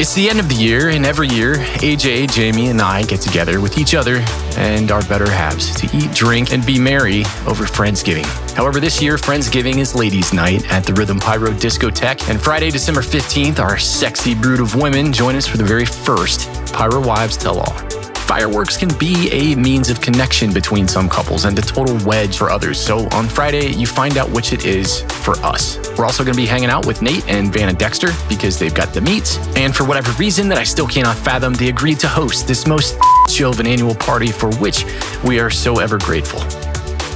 It's the end of the year, and every year, AJ, Jamie, and I get together with each other and our better halves to eat, drink, and be merry over Friendsgiving. However, this year, Friendsgiving is Ladies' Night at the Rhythm Pyro Discotheque, and Friday, December 15th, our sexy brood of women join us for the very first Pyro Wives Tell All. Fireworks can be a means of connection between some couples and a total wedge for others. So on Friday, you find out which it is for us. We're also going to be hanging out with Nate and Vanna Dexter because they've got the meats. And for whatever reason that I still cannot fathom, they agreed to host this most show of an annual party for which we are so ever grateful.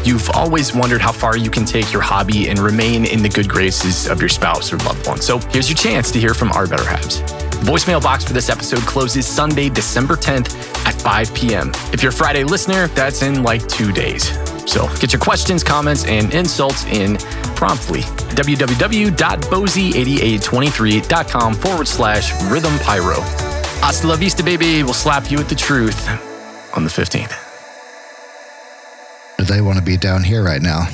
You've always wondered how far you can take your hobby and remain in the good graces of your spouse or loved one. So here's your chance to hear from our better halves. Voicemail box for this episode closes Sunday, December 10th at 5 p.m. If you're a Friday listener, that's in like two days. So get your questions, comments, and insults in promptly. www.bozy8823.com forward slash rhythm pyro. Hasta la vista, baby. We'll slap you with the truth on the 15th. Do They want to be down here right now.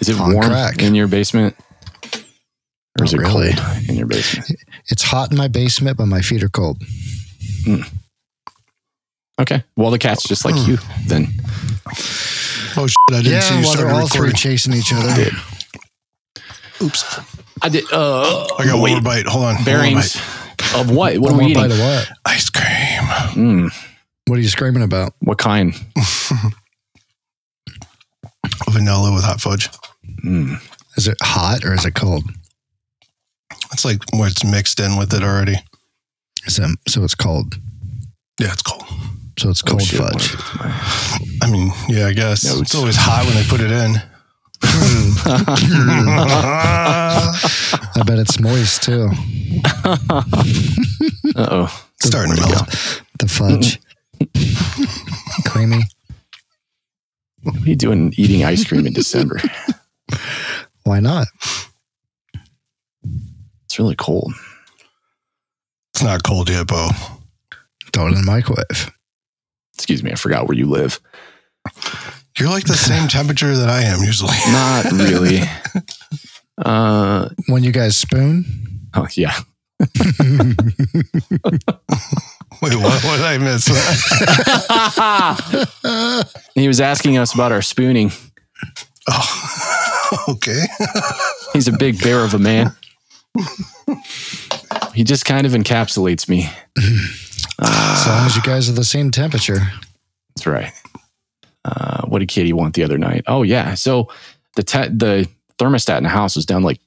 Is it On warm crack. in your basement? Or is Not it really. cold in your basement? It's hot in my basement, but my feet are cold. Okay. Well, the cat's just like you then. Oh shit! I didn't see Yeah, you while they're started all three chasing each other. Oops! I did. Uh, I got one more bite. Hold on. Bearings bite. of what? What One are we eating? bite of what? Ice cream. Mm, What are you screaming about? what kind? Vanilla with hot fudge. Mm. Is it hot or is it cold? It's like what's mixed in with it already. Is it, so it's cold. Yeah, it's cold. So it's Oh, cold shit, fudge. I mean, yeah, I guess No, it's it's- always hot when they put it in. I bet it's moist too. Uh oh. Starting to melt. The fudge. Creamy. What are you doing eating ice cream in December? Why not? It's really cold. It's not cold yet, Bo. Throw it in the microwave. Excuse me, I forgot where you live. You're like the same temperature that I am usually. Not really. Uh When you guys spoon, oh yeah. Wait, what, what did I miss? he was asking us about our spooning. oh, okay. He's a big bear of a man. He just kind of encapsulates me. as long as you guys are the same temperature. That's right. Uh, what did Katie want the other night? Oh yeah. So the te- the thermostat in the house was down like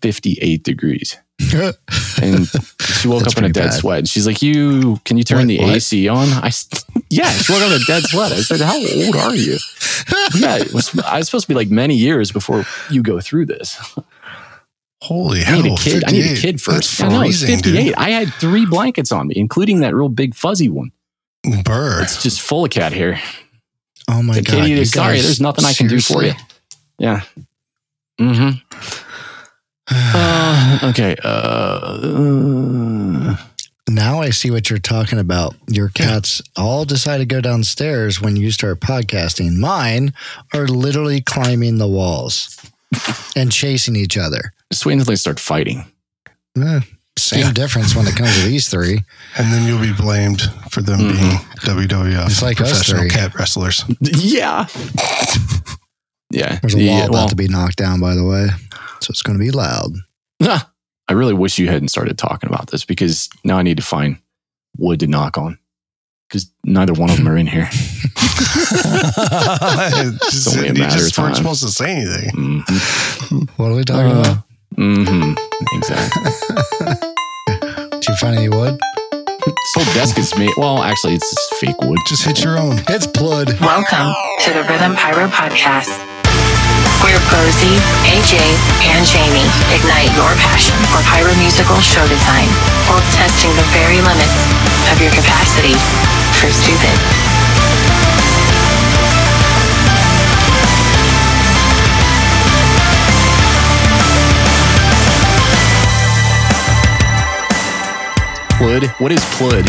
58 degrees, and she woke That's up in a dead bad. sweat. She's like, "You can you turn What- the what? AC on?" I yeah. She woke up in a dead sweat. I said, "How old are you?" yeah, it was, I was supposed to be like many years before you go through this. Holy I hell. need a kid. I need a kid first. That's I know, it's freezing, 58. dude. I had three blankets on me, including that real big fuzzy one. Burr. It's just full of cat hair. Oh my Said, god! Katie, sorry, there's nothing I can do for you. Yeah. Mm-hmm. Uh, okay. Uh, Now I see what you're talking about. Your cats all decide to go downstairs when you start podcasting. Mine are literally climbing the walls and chasing each other. Just wait until they start fighting. Eh, same Yeah. difference when it comes to these three. and then you'll be blamed for them Mhm. being WWF It's like professional cat wrestlers. Yeah. Yeah. There's a Yeah, wall about well, to be knocked down, by the way. So it's going to be loud. I really wish you hadn't started talking about this because now I need to find wood to knock on because neither one of them are in here. just, only a you matter just of weren't supposed to say anything. Mhm. What are we talking about? Hmm Exactly. Did you find any wood? This whole desk is made. Well, actually, it's just fake wood. Just hit your own. It's blood. Welcome to the Rhythm Pyro Podcast, where Posey, AJ, and Jamie ignite your passion for pyro musical show design while testing the very limits of your capacity for stupid. Plud. What is plud?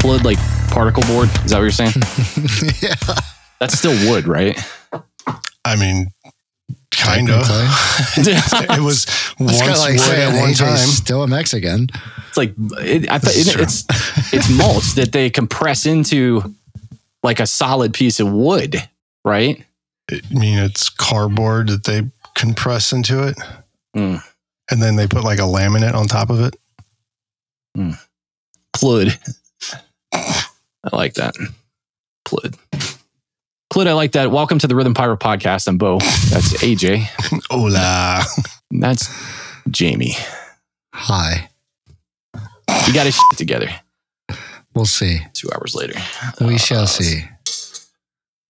Plud like particle board? Is that what you're saying? yeah. That's still wood, right? I mean, Kind of. It was It's once like wood at one AJ's time. still a Mexican. It's like it, I thought it, it's it's mulch that they compress into like a solid piece of wood, right? I mean, it's cardboard that they compress into it, Mm. and then they put like a laminate on top of it. Plud. I like that. Plud. Plud, I like that. Welcome to the Rhythm Pyro podcast. I'm Bo. That's AJ. Hola. That's Jamie. Hi. We got his shit together We'll see. two hours later. We Uh, shall see.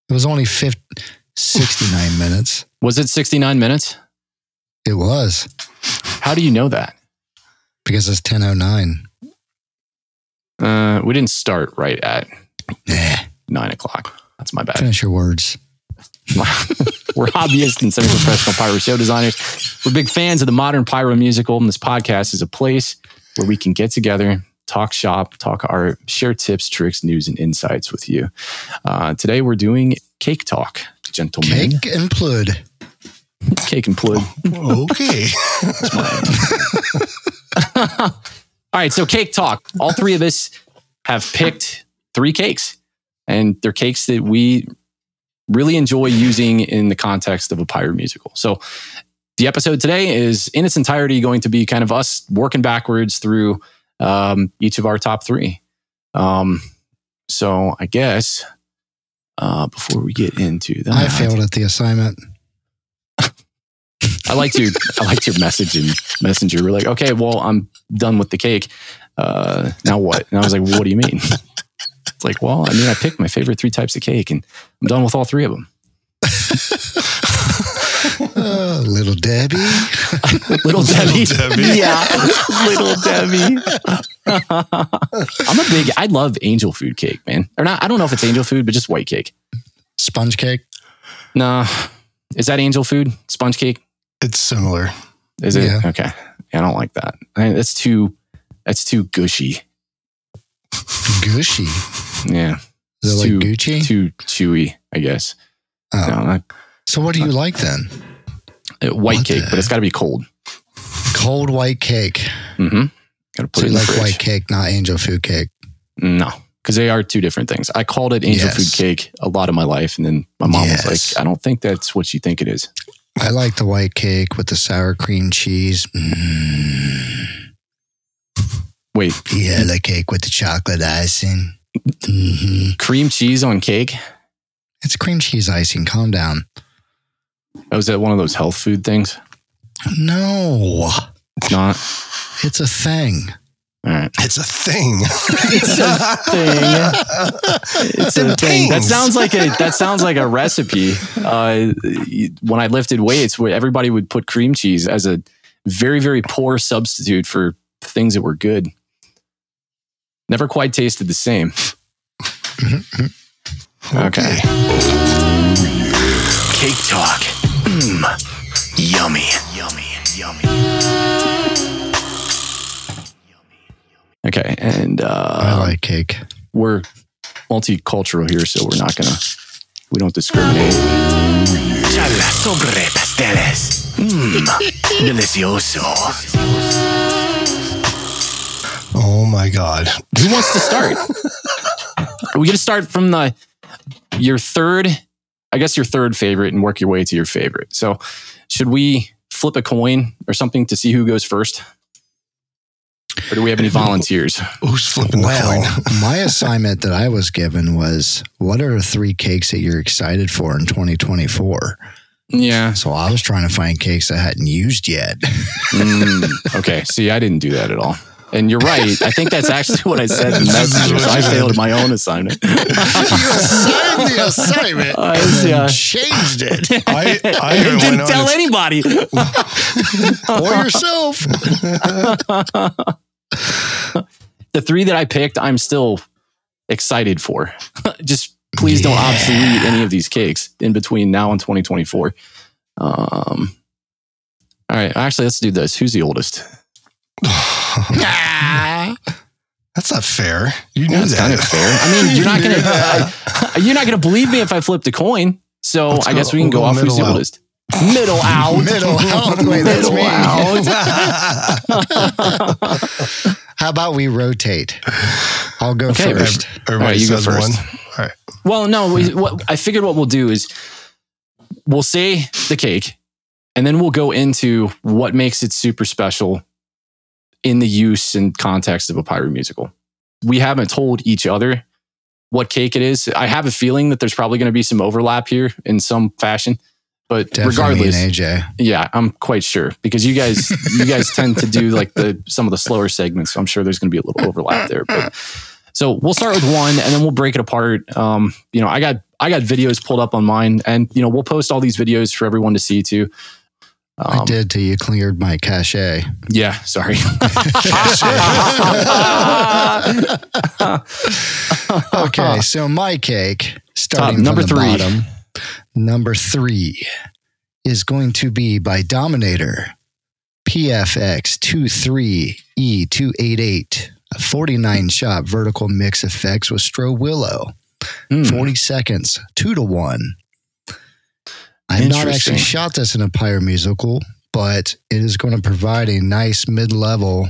It was only 50, 69 minutes. Was it 69 minutes? It was How do you know that? because it's 10.09. Uh, we didn't start right at nine o'clock. That's my bad. finish your words. We're hobbyists and semi-professional pyro show designers. We're big fans of the modern pyro musical, and this podcast is a place where we can get together, talk shop, talk art, share tips, tricks, news, and insights with you. Uh, today, we're doing cake talk, gentlemen. Cake and plud. Cake and plug. Okay. All right, so cake talk. All three of us have picked three cakes, and they're cakes that we really enjoy using in the context of a pyro musical. So, the episode today is in its entirety going to be kind of us working backwards through um, each of our top three. Um, so, I guess uh, before we get into that, I failed at the assignment. I liked your I liked your message in Messenger. We're like, okay, well, I'm done with the cake. Uh, now what? And I was like, well, what do you mean? It's like, well, I mean, I picked my favorite three types of cake, and I'm done with all three of them. Oh, little Debbie. Little Debbie, Debbie. yeah, little Debbie. I'm a big. I love angel food cake, man. Or not? I don't know if it's angel food, but just white cake. Sponge cake. No, is that angel food? Sponge cake? It's similar. Is it Yeah. okay? Yeah, I don't like that. I, that's too. That's too gushy. Gushy. Yeah. Is it like Too- Gucci? too chewy, I guess. Oh. No, not, So what do you like then? uh, white What cake, the- but it's got to be cold. Cold white cake. Mm-hmm. Got to put So it you in the like fridge. white cake, not angel food cake. No, because they are two different things. I called it angel Yes. food cake a lot of my life, and then my mom was like, "I don't think that's what you think it is." I like the white cake with the sour cream cheese. Mm. Wait, Yeah, the cake with the chocolate icing. hmm cream cheese on cake? It's cream cheese icing. Calm down. Oh, is that one of those health food things? No, It's not. it's a thing. All right. It's a thing. It's a thing. It's a thing. That sounds like a that sounds like a recipe. Uh, when I lifted weights, everybody would put cream cheese as a very very poor substitute for things that were good. Never quite tasted the same. Okay. Cake talk. Mmm. Yummy. Yummy. Yummy. Okay, and uh, I like cake. we're multicultural here, so we're not gonna we don't discriminate. Charla sobre pasteles. Mmm, delicioso. Oh my God. Who wants to start? Are we gonna start from the your third? I guess your third favorite and work your way to your favorite. So, should we flip a coin or something to see who goes first? Or do we have any volunteers? Who's flipping the Well, coin? my assignment that I was given was what are the three cakes that you're excited for in 2024? Yeah. So I was trying to find cakes I hadn't used yet. Mm, okay. See, I didn't do that at all. And you're right. I think that's actually what I said in the This is message. I failed my own assignment. you assigned the assignment Uh, and yeah. changed it I, I even didn't tell and- anybody. or yourself. the three that I picked, I'm still excited for. Just please don't Yeah. obsolete any of these cakes in between now and 2024. Um, all right, actually, let's do this. Who's the oldest? That's not fair. You knew That's that. kind of fair. I mean, you're not gonna. I- you're not gonna believe me if I flipped a coin. So Let's I guess we can go off who's the middle out. oldest. Middle out. Middle out. Wait, that's Middle me. out. How about we rotate? I'll go Okay, first. Everybody All right, you go first. one. All right. Well, no, we, what I figured what we'll do is we'll say the cake and then we'll go into what makes it super special in the use and context of a pyro musical. We haven't told each other what cake it is. I have a feeling that there's probably going to be some overlap here in some fashion, but Definitely regardless, AJ. yeah, I'm quite sure because you guys you guys tend to do like the some of the slower segments. So I'm sure there's going to be a little overlap there. But so we'll start with one and then we'll break it apart. Um, you know, I got I got videos pulled up on mine, and you know we'll post all these videos for everyone to see too. I Um, did till you cleared my cachet. Yeah, sorry. Okay, so my cake, starting number from the three. bottom, number three is going to be by Dominator PFX 23E288, a 49 shot vertical mix effects with Strobe Willow, Hmm. 40 seconds, two to one. I have not actually shot this in a pyro musical, but it is going to provide a nice mid level,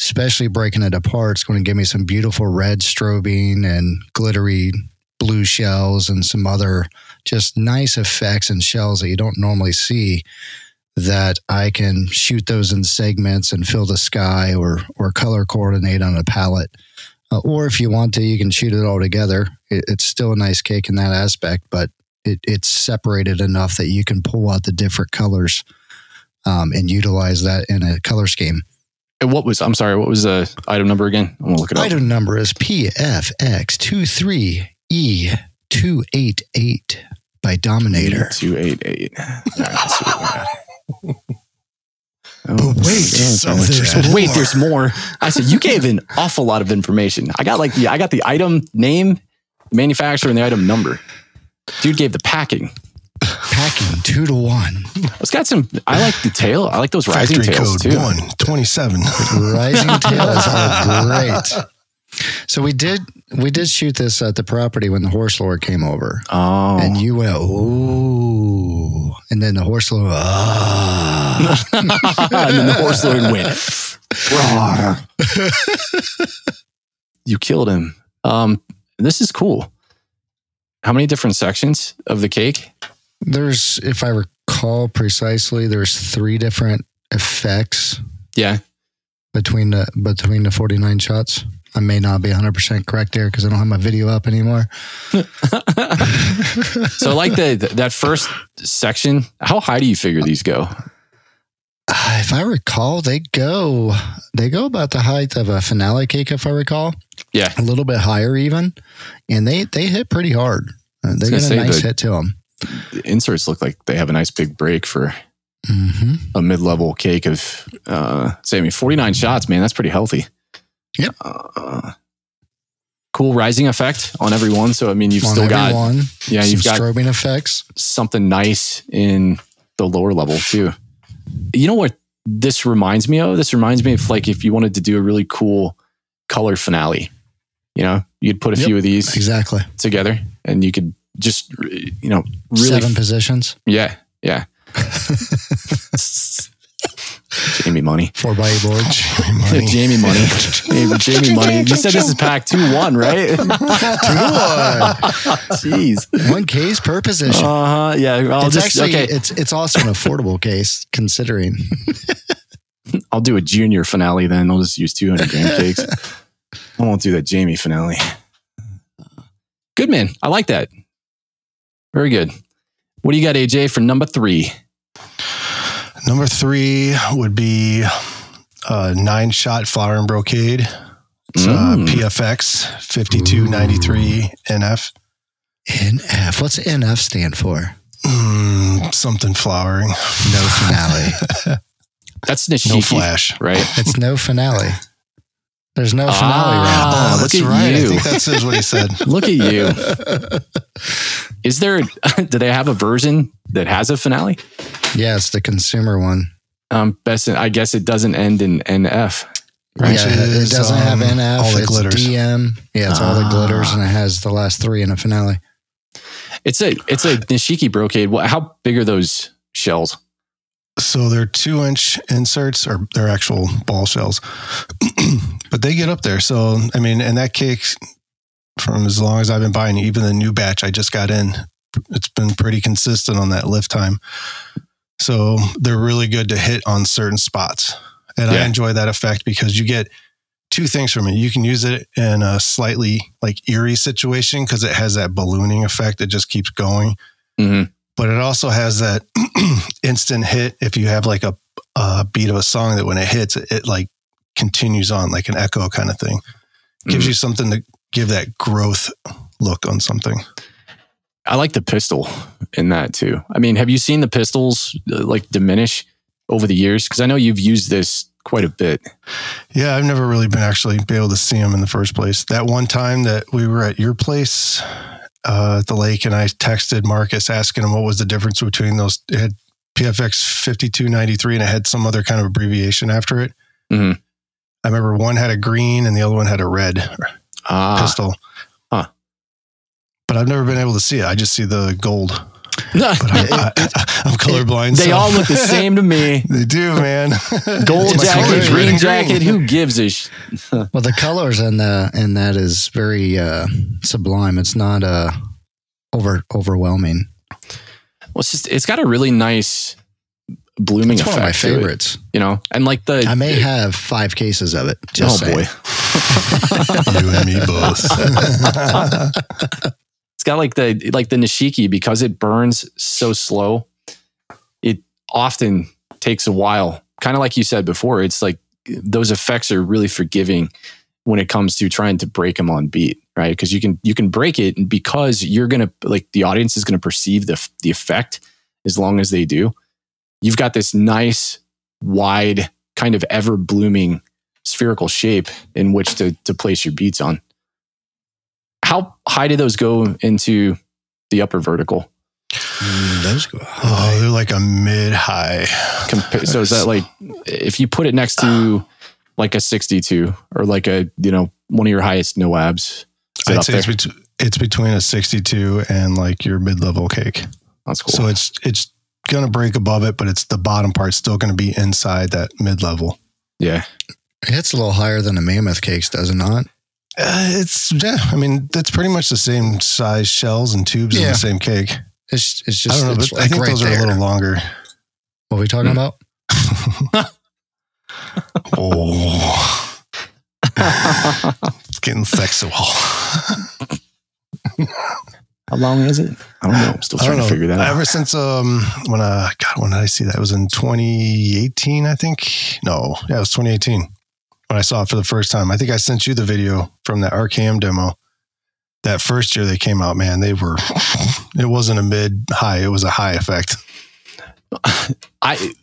especially breaking it apart. It's going to give me some beautiful red strobing and glittery blue shells and some other just nice effects and shells that you don't normally see that I can shoot those in segments and fill the sky or or color coordinate on a palette. Uh, or if you want to, you can shoot it all together. It, it's still a nice cake in that aspect, but it, it's separated enough that you can pull out the different colors um, and utilize that in a color scheme. And what was I'm sorry, what was the item number again? I'm gonna look it up. Item number is PFX23E288 by Dominator. Two eight eight. All right, let's see what we got. Oh, But wait, so so there's But wait, there's more. I said you gave an awful lot of information. I got like the I got the item name, manufacturer, and the item number. Dude gave the packing. Packing two to one. It's got some. I like the tail. I like those rising Factory tails code too. 127. Rising tails are great. So we did we did shoot this at the property when the horse lord came over. Oh, And you went, ooh. And then the horse lord, ah. and then the horse lord went. you killed him. Um, this is cool. How many different sections of the cake? There's, if I recall precisely, there's three different effects Yeah, between the between the 49 shots. I may not be 100% correct there because I don't have my video up anymore. so like the that first section. How high do you figure these go? Uh, If I recall, they go they go about the height of a finale cake, if I recall. Yeah. a little bit higher even, and they they hit pretty hard. Uh, they get a nice hit to them. The inserts look like they have a nice big break for hmm a mid-level cake of uh say I mean 49 shots, man. That's pretty healthy. Yep. Uh, cool rising effect on every one. So I mean you've On still got everyone, yeah, some you've got strobing effects. something nice in the lower level too. You know what this reminds me of? This reminds me of like if you wanted to do a really cool color finale. You know, you'd put a Yep. few of these Exactly. together and you could just you know really Seven positions, yeah yeah jamie money. Four by eight board. Money. jamie money. Hey, jamie money. You said this is pack 2-1 right? Two to jeez. One. One case per position. uh-huh yeah i'll it's just actually okay. it's it's also an affordable case considering. i'll do a junior finale then. I'll just use 200 gram cakes. I won't do that jamie finale. Good man. I like that. Very good. What do you got aj for number three Number three would be uh, nine shot flower and brocade. It's uh, Mm. PFX 5293 NF. NF. What's NF stand for? Mm, something flowering. No finale. that's nishiki No flash. right it's no finale. There's no finale Ah. round. look that's at right. you. I think that says what he said. Look at you. Is there, do they have a version that has a finale? Yeah, it's the consumer one. Um, best, I guess it doesn't end in NF. Which yeah, it is, doesn't have um, NF. all the it's glitters. DM. Yeah, it's all the Ah. glitters, and it has the last three in a finale. It's a, it's a Nishiki brocade. What, how big are those shells? So they're two inch inserts or they're actual ball shells, but they get up there. So, I mean, and that cake from as long as I've been buying, even the new batch I just got in, it's been pretty consistent on that lift time. So they're really good to hit on certain spots. And I enjoy that effect because you get two things from it. You can use it in a slightly like eerie situation because it has that ballooning effect that just keeps going hmm but it also has that instant hit if you have like a, a beat of a song that when it hits it, it like continues on like an echo kind of thing gives Mhm. you something to give that growth look on something I like the pistol in that too. I mean, have you seen the pistols uh, like diminish over the years? Because I know you've used this quite a bit. yeah i've never really been actually be able to see them in the first place that one time that we were at your place uh, at the lake and i texted marcus asking him what was the difference between those it had pfx 5293 and it had some other kind of abbreviation after it Mhm. i remember one had a green and the other one had a red Ah, pistol. Huh. But I've never been able to see it. I just see the gold. No, But I'm, I, I'm colorblind. they so- all look the same to me. They do, man. Gold It's jacket, colors, green jacket. Who gives a? Sh- Well, the colors in the in that is very uh, sublime. It's not uh, over overwhelming. well, it's just it's got a really nice blooming It's one effect. of my to it, favorites. you know, and like the I may have five cases of it. Just oh saying. boy, you and me both. It's got like the like the nishiki because it burns so slow. It often takes a while. Kind of like you said before, it's like those effects are really forgiving when it comes to trying to break them on beat, right? Because you can you can break it and because you're gonna like the audience is gonna perceive the the effect as long as they do. You've got this nice, wide, kind of ever blooming spherical shape in which to to place your beats on. How high do those go into the upper vertical? Mm, those go oh, high. they're like a mid high. Compa- so is that like if you put it next to like a 62 or like a you know one of your highest no abs? I'd say it's, bet- it's between a 62 and like your mid level cake. That's cool. So it's it's gonna break above it, but it's the bottom part still gonna be inside that mid level. yeah, It hits a little higher than the mammoth cakes, does it not? Uh, it's yeah. I mean, that's pretty much the same size shells and tubes in the same cake. It's it's I just don't know, it's but I think right those are a little longer. What are we talking Hmm. about? Oh, it's getting sexual. how long is it? I don't know. I'm still trying to figure that out. Ever since um when uh God when did I see that? It was in 2018, I think. No, yeah, it was 2018 when I saw it for the first time. I think I sent you the video from that RKM demo. That first year they came out, man, they were. It wasn't a mid high; it was a high effect. I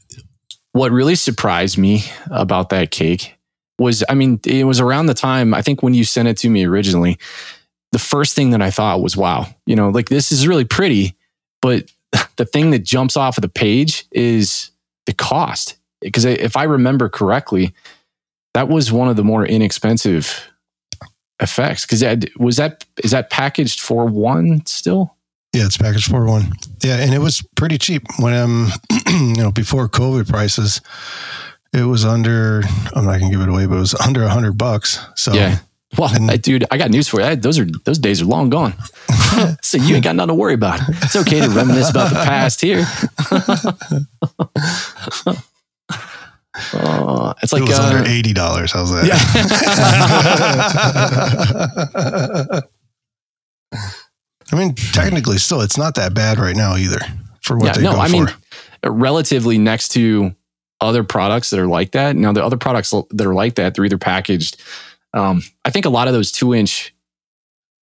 what really surprised me about that cake was I mean it was around the time I think when you sent it to me originally the first thing that I thought was wow you know like this is really pretty but the thing that jumps off of the page is the cost because if I remember correctly that was one of the more inexpensive effects because that was that is that packaged for one still Yeah, it's packaged for one. Yeah, and it was pretty cheap when um you know before COVID prices. It was under. I'm not gonna give it away, but it was under a hundred bucks. So Yeah. Well, And- I- dude, I got news for you. I- Those are those days are long gone. so you ain't got nothing to worry about. It's okay to reminisce about the past here. Uh, it's like it was uh, under eighty dollars. How's that? I mean, technically, still, it's not that bad right now either for what yeah, they no, go I for. mean, relatively next to other products that are like that. Now, the other products that are like that, they're either packaged. Um, I think a lot of those two inch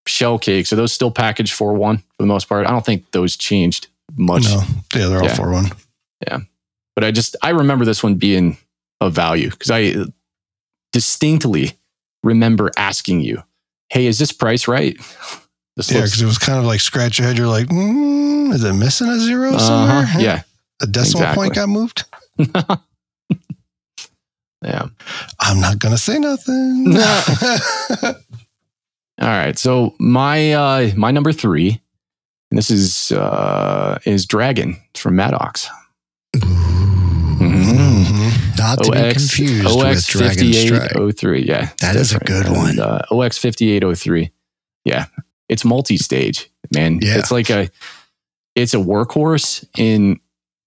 shell cakes are those still packaged for one for the most part. I don't think those changed much. no, yeah, they're all Yeah. for one. But I just I remember this one being of value because I distinctly remember asking you, "Hey, is this price right?" This Yeah, because it was kind of like scratch your head. You're like, mm, is it missing a zero somewhere? uh-huh. yeah, a decimal exactly. point got moved. yeah. I'm not gonna say nothing. All right, so my uh my number three, and this is uh is Dragon from Mad Ox. Not to be confused with Dragon Strike. 5803. Yeah. That is a good one. And, uh, OX 5803. Yeah. It's multi stage, man. Yeah. It's like a, it's a workhorse in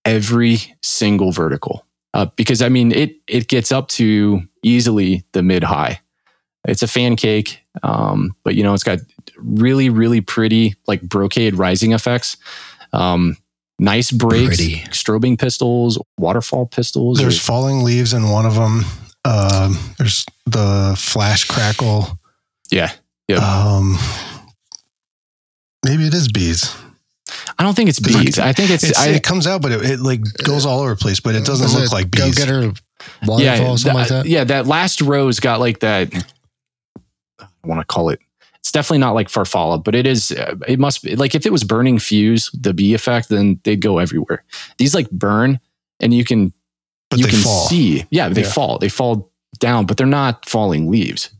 every single vertical. Uh, because I mean, it, it gets up to easily the mid high. It's a fan cake. Um, but you know, it's got really, really pretty like brocade rising effects. Um, nice breaks, Pretty. strobing pistols, waterfall pistols. There's or- falling leaves in one of them. Um, there's the flash crackle. yeah. Yep. Um, maybe it is bees. I don't think it's It's like- bees. I think it's, It's, I, it comes out, but it, it like goes all over the place. But it doesn't look it like bees. get her waterfall, yeah, something like that- that. yeah. That last row's got like that. I want to call it. It's definitely not like Farfalla, but it is. uh, It must be like if it was burning fuse, the bee effect, then they'd go everywhere. These like burn, and you can but you can fall. see. Yeah, they Yeah. fall. They fall down, but they're not falling leaves.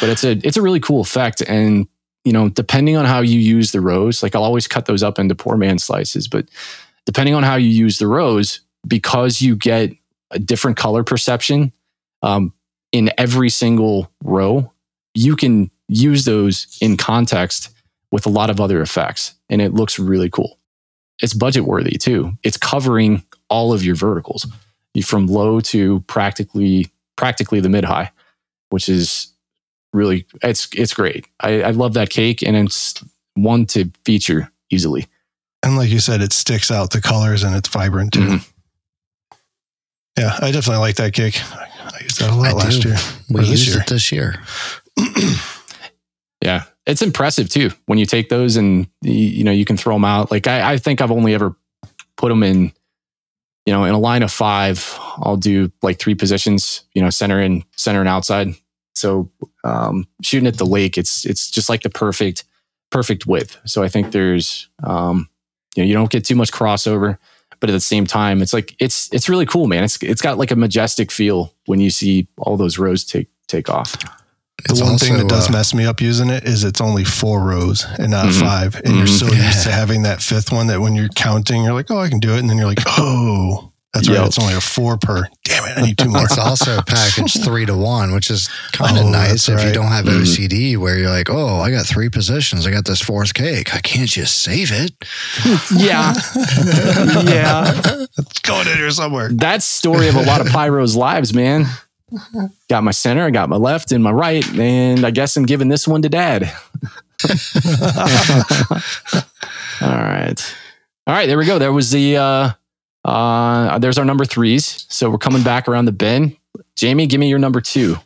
But it's a it's a really cool effect, and you know, depending on how you use the rows, like I'll always cut those up into poor man slices, but depending on how you use the rows, because you get a different color perception um, in every single row, you can use those in context with a lot of other effects, and it looks really cool. It's budget worthy too. It's covering all of your verticals from low to practically practically the mid high, which is really it's it's great. I, I love that cake, and it's one to feature easily. And like you said, it sticks out the colors and it's vibrant too. Mhm. Yeah, I definitely like that cake. I, I used that a lot I last do. year. We used year. it this year. Yeah, it's impressive too when you take those and you know you can throw them out. Like I, I think I've only ever put them in, you know, in a line of five. I'll do like three positions, you know, center and center and outside. So um, shooting at the lake, it's it's just like the perfect perfect width. So I think there's um, you know you don't get too much crossover, but at the same time, it's like it's it's really cool, man. It's it's got like a majestic feel when you see all those rows take take off. The It's one thing that does uh, mess me up using it is it's only four rows and not Mhm. five. And you're Mhm. so used to having that fifth one that when you're counting, you're like, oh, I can do it. And then you're like, oh, that's right. It's only a four per. Damn it. I need two more. It's also a package three to one, which is kind of Oh, nice that's if you don't have Mhm. OCD where you're like, oh, I got three positions. I got this fourth cake. I can't just save it. Yeah, yeah. it's going in here somewhere. That's story of a lot of pyros lives, man. Got my center, I got my left and my right, and I guess I'm giving this one to dad. All right. All right, there we go. There was the uh uh there's our number threes. So we're coming back around the bend. Jamie, give me your number two.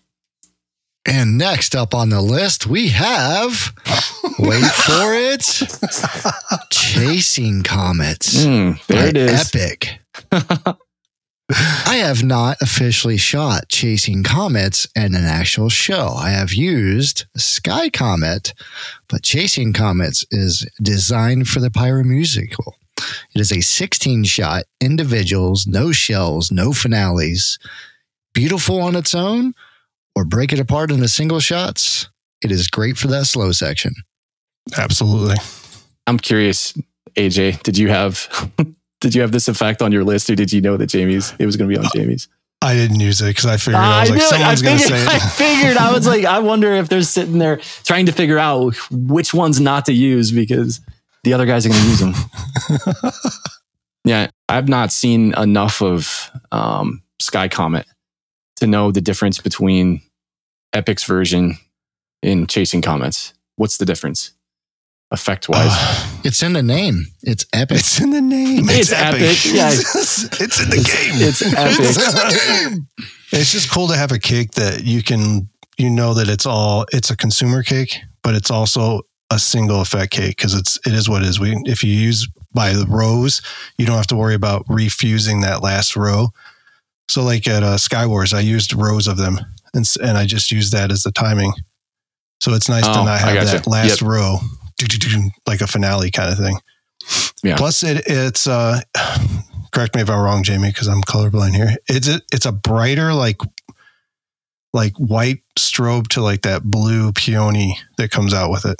And next up on the list, we have, wait for it, Chasing Comets. Mm, there it is. Epic. I have not officially shot Chasing Comets in an actual show. I have used Sky Comet, but Chasing Comets is designed for the Pyro musical. It is a 16 shot, individuals, no shells, no finales. Beautiful on its own, or break it apart into single shots. It is great for that slow section. Absolutely. I'm curious, AJ, did you have did you have this effect on your list or did you know that Jamie's it was gonna be on Jamie's? I didn't use it because I figured I was like, someone's I going to figured, say I figured. I was like, I wonder if they're sitting there trying to figure out which ones not to use because the other guys are going to use them. yeah, I've not seen enough of um, Sky Comet to know the difference between Epic's version and Chasing Comets. What's the difference, effect wise? Uh, It's in the name. It's epic. it's in the name. It's epic, yeah. it's in the game. it's epic. It's in the game. It's just cool to have a cake that you can, you know, that it's all, it's a consumer cake, but it's also a single effect cake because it's, it is what it is. We, if you use by the rows, you don't have to worry about refusing that last row. So, like at uh, Sky Wars, I used rows of them and, and I just used that as the timing. So it's nice to Oh, not I have gotcha. that last row, like a finale kind of thing. Yeah. Plus, it it's uh, correct me if I'm wrong, Jamie, because I'm colorblind here. It's a, it's a brighter like like white strobe to like that blue peony that comes out with it.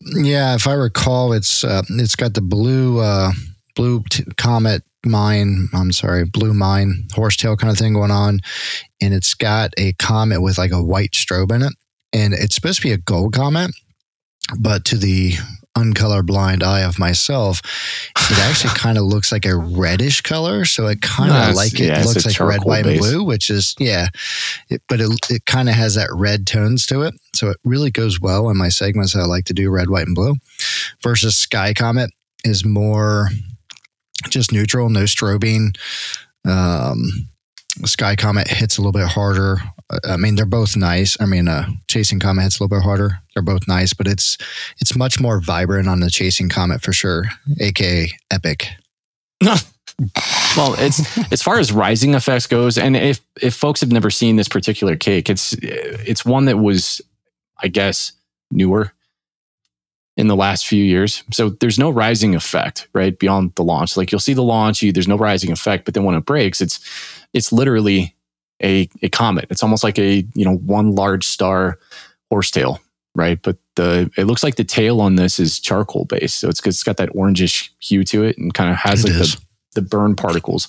Yeah, if I recall, it's uh, it's got the blue uh, blue t- comet mine, I'm sorry, blue mine, horsetail kind of thing going on. And it's got a comet with like a white strobe in it. And it's supposed to be a gold comet, but to the uncolorblind eye of myself, it actually kind of looks like a reddish color. So it kind of Nice. like it Yeah, looks like red, white, and blue, which is yeah. It, but it it kind of has that red tones to it, so it really goes well in my segments. that I like to do red, white, and blue. Versus Sky Comet is more just neutral, no strobing. Um, Sky Comet hits a little bit harder. I mean, they're both nice. I mean, uh, Chasing Comet hits a little bit harder. They're both nice, but it's it's much more vibrant on the Chasing Comet for sure, aka epic. Well, it's as far as rising effects goes, and if if folks have never seen this particular cake, it's it's one that was, I guess, newer in the last few years. So there's no rising effect, right? Beyond the launch, like you'll see the launch, you, there's no rising effect, but then when it breaks, it's it's literally a a comet. It's almost like a you know one large star horsetail, right? But the it looks like the tail on this is charcoal based, so it's it's got that orangish hue to it, and kind of has It like is. the the burn particles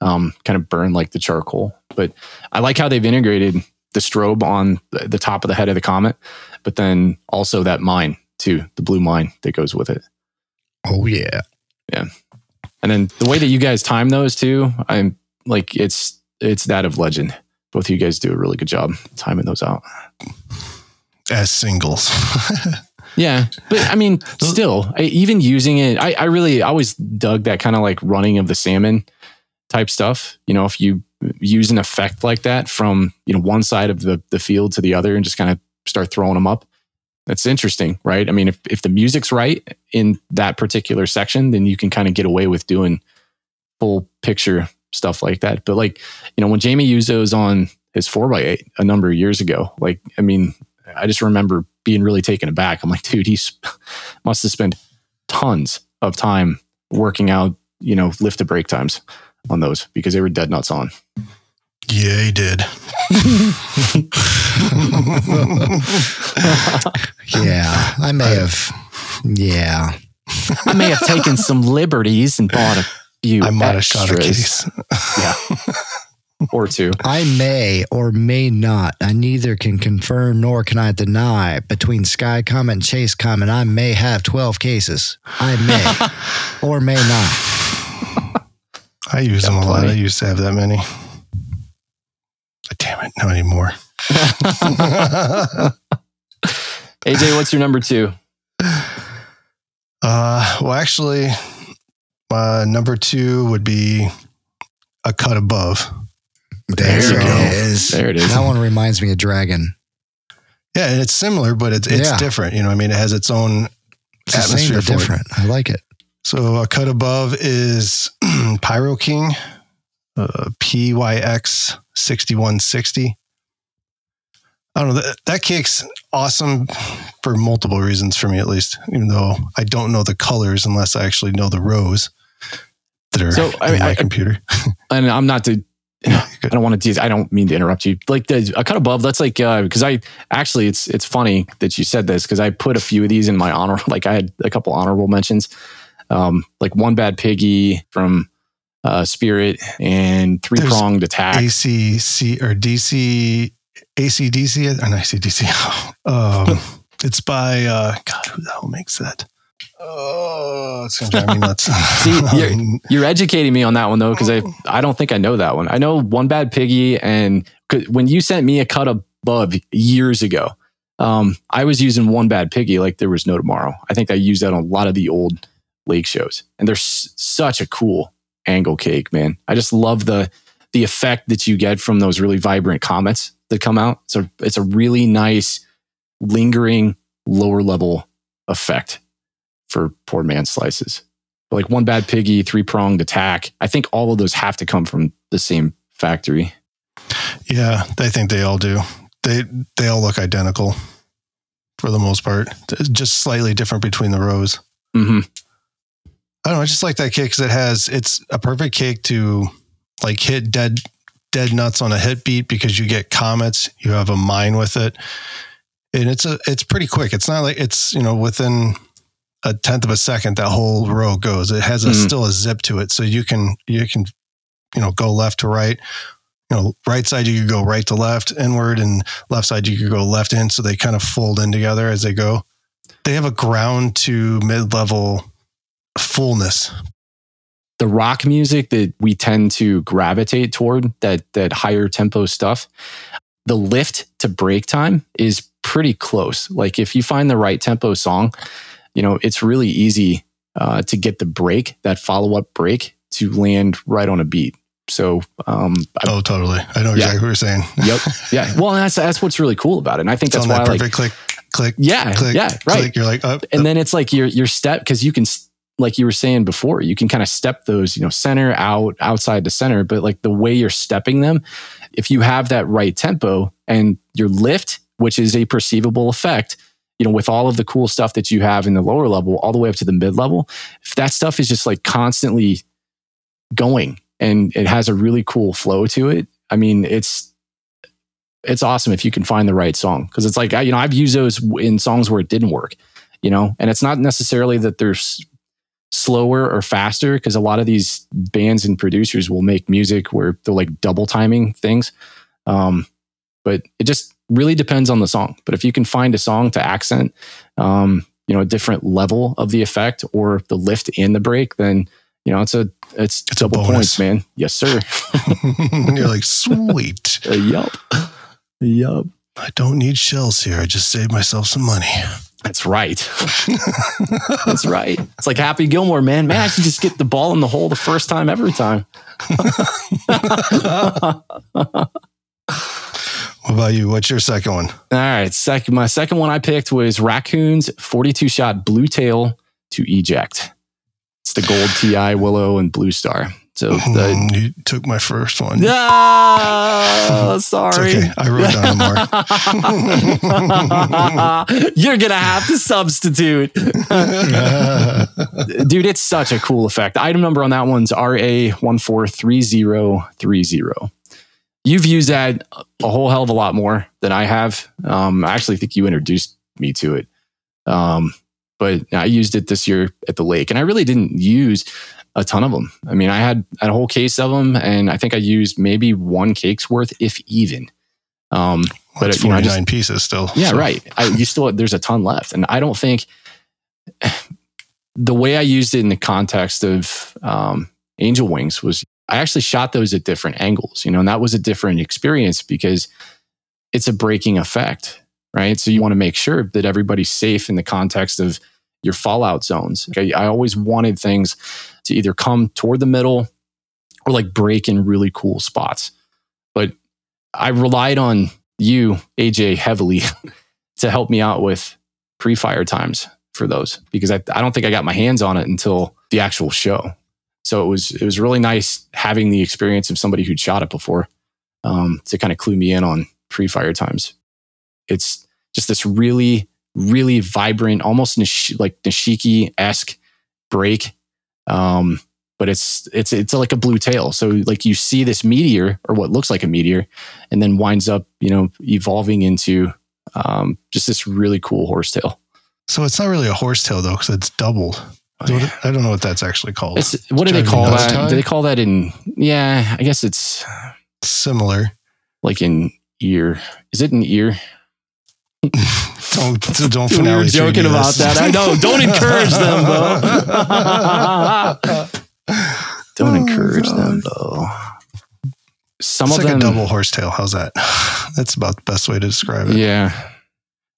um, kind of burn like the charcoal. But I like how they've integrated the strobe on the the top of the head of the comet, but then also that mine too, the blue mine that goes with it. Oh yeah, Yeah. And then the way that you guys time those too, I'm like it's it's that of legend. Both of you guys do a really good job timing those out. as singles. Yeah, but I mean, still, I, even using it, I, I really always dug that kind of like running of the salmon type stuff. You know, if you use an effect like that from you know one side of the the field to the other and just kind of start throwing them up, that's interesting, right? I mean, if if the music's right in that particular section, then you can kind of get away with doing full picture stuff like that. But like, you know, when Jamie used those on his four x eight a number of years ago, like, I mean, I just remember being really taken aback. I'm like, dude, he must have spent tons of time working out, you know, lift to break times on those because they were dead nuts on. yeah, he did. yeah. I may have. Yeah, I may have taken some liberties and bought a few I might have shot a case. Yeah. or two. I may or may not. I neither can confirm nor can I deny. Between Skycom and Chasecom, and I may have twelve cases. I may or may not. I use them a lot. I used to have that many. Damn it, not anymore. AJ, what's your number two? Uh, well, actually, my number two would be a cut above. There, There you it go. is. There it is. That one reminds me of Dragon. Yeah, and it's similar, but it's it's Yeah. different. You know, I mean, it has its own It's the same atmosphere but for it. different. I like it. So a cut above is Pyro King, uh, PYX sixty one sixty. I don't know. That, that cake's awesome for multiple reasons for me, at least. Even though I don't know the colors unless I actually know the rows that are So, I mean, my I- computer. and I'm not to. I don't want to. I don't mean to interrupt you. Like the a cut above. That's like because I actually it's it's funny that you said this because I put a few of these in my honor. Like I had a couple honorable mentions, um, like one bad piggy from uh, Spirit and three pronged attack. ACC or DC ACDC or no, ACDC. um, it's by uh, God. Who the hell makes that? Oh, it's gonna drive me nuts. See, you're- You're educating me on that one though, because I I don't think I know that one. I know one bad piggy, and when you sent me a cut above years ago, um, I was using one bad piggy like there was no tomorrow. I think I used that on a lot of the old lake shows, and they're s- such a cool angle cake, man. I just love the the effect that you get from those really vibrant comets that come out. So it's a really nice, lingering lower level effect for poor man slices like one bad piggy, three pronged attack. I think all of those have to come from the same factory. Yeah, I think they all do. They they all look identical for the most part. Just slightly different between the rows. hmm I don't know. I just like that cake because it has it's a perfect cake to like hit dead dead nuts on a hit beat because you get comets. You have a mine with it, and it's a it's pretty quick. It's not like it's you know within a tenth of a second that whole row goes. It has a, Mhm. still a zip to it, so you can you can you know go left to right. You know, right side you could go right to left inward, and left side you could go left in. So they kind of fold in together as they go. They have a ground to mid level fullness. the rock music that we tend to gravitate toward that that higher tempo stuff the lift to break time is pretty close like if you find the right tempo song you know it's really easy uh, to get the break that follow-up break to land right on a beat so um I- Oh, totally. I know Yeah. exactly what you're saying. yep yeah well that's that's what's really cool about it and i think It's that's why that like perfect click, click, yeah click, yeah right click. You're like, oh, and then it's like your your step because you can like you were saying before you can kind of step those you know center out outside the center but like the way you're stepping them if you have that right tempo and your lift which is a perceivable effect you know with all of the cool stuff that you have in the lower level all the way up to the mid level if that stuff is just like constantly going and it has a really cool flow to it. I mean it's it's awesome if you can find the right song because it's like I- you know i've used those in songs where it didn't work you know? And it's not necessarily that they're s- slower or faster because a lot of these bands and producers will make music where they're like double timing things. Um, but it just really depends on the song but if you can find a song to accent um, you know a different level of the effect or the lift and the break then you know it's a it's, It's a double bonus. points man yes sir you're like, sweet. uh, yup yup I don't need shells here. I just saved myself some money. That's right. That's right. It's like Happy Gilmore, man. Man, I should just get the ball in the hole the first time every time. What about you? What's your second one? All right. Second, my second one I picked was Raccoon's 42 shot blue tail to eject. It's the gold TI Willow and Blue Star. So the Mm, you took my first one. no, It's sorry. okay. I wrote down a mark. You're gonna have to substitute. Dude, it's such a cool effect. Item number on that one's RA143030. You've used that a whole hell of a lot more than I have. Um, I actually think you introduced me to it. Um, but I used it this year at the lake and I really didn't use a ton of them. I mean, I had a whole case of them and I think I used maybe one cake's worth, if even. Um, But it's you know, 49 just- pieces still. yeah, so- right. I, you still there's a ton left, and I don't think the way I used it in the context of um, Angel Wings was I actually shot those at different angles, you know, and that was a different experience because it's a breaking effect, right? So you want to make sure that everybody's safe in the context of your fallout zones. Okay, I always wanted things to either come toward the middle or like break in really cool spots, but I relied on you, AJ, heavily to help me out with pre fire times for those because I, I don't think I got my hands on it until the actual show. So it was it was really nice having the experience of somebody who'd shot it before um, to kind of clue me in on pre fire times. It's just this really really vibrant, almost nish- like Nishiki esque break. Um, but it's it's it's like a blue tail. So like you see this meteor or what looks like a meteor, and then winds up you know evolving into um, just this really cool horsetail. So it's not really a horsetail though, because it's doubled. Oh, yeah. what- I don't know what that's actually called. It's, what do they call that? tie? Do they call that in? Yeah, I guess it's Similar. like in ear. Is it an ear? Don't don't we finale were three joking about this. that. I know. Don't encourage them, though. Don't Oh, encourage God. them, though. Some It's of like them, a double horsetail. How's that? That's about the best way to describe it. yeah,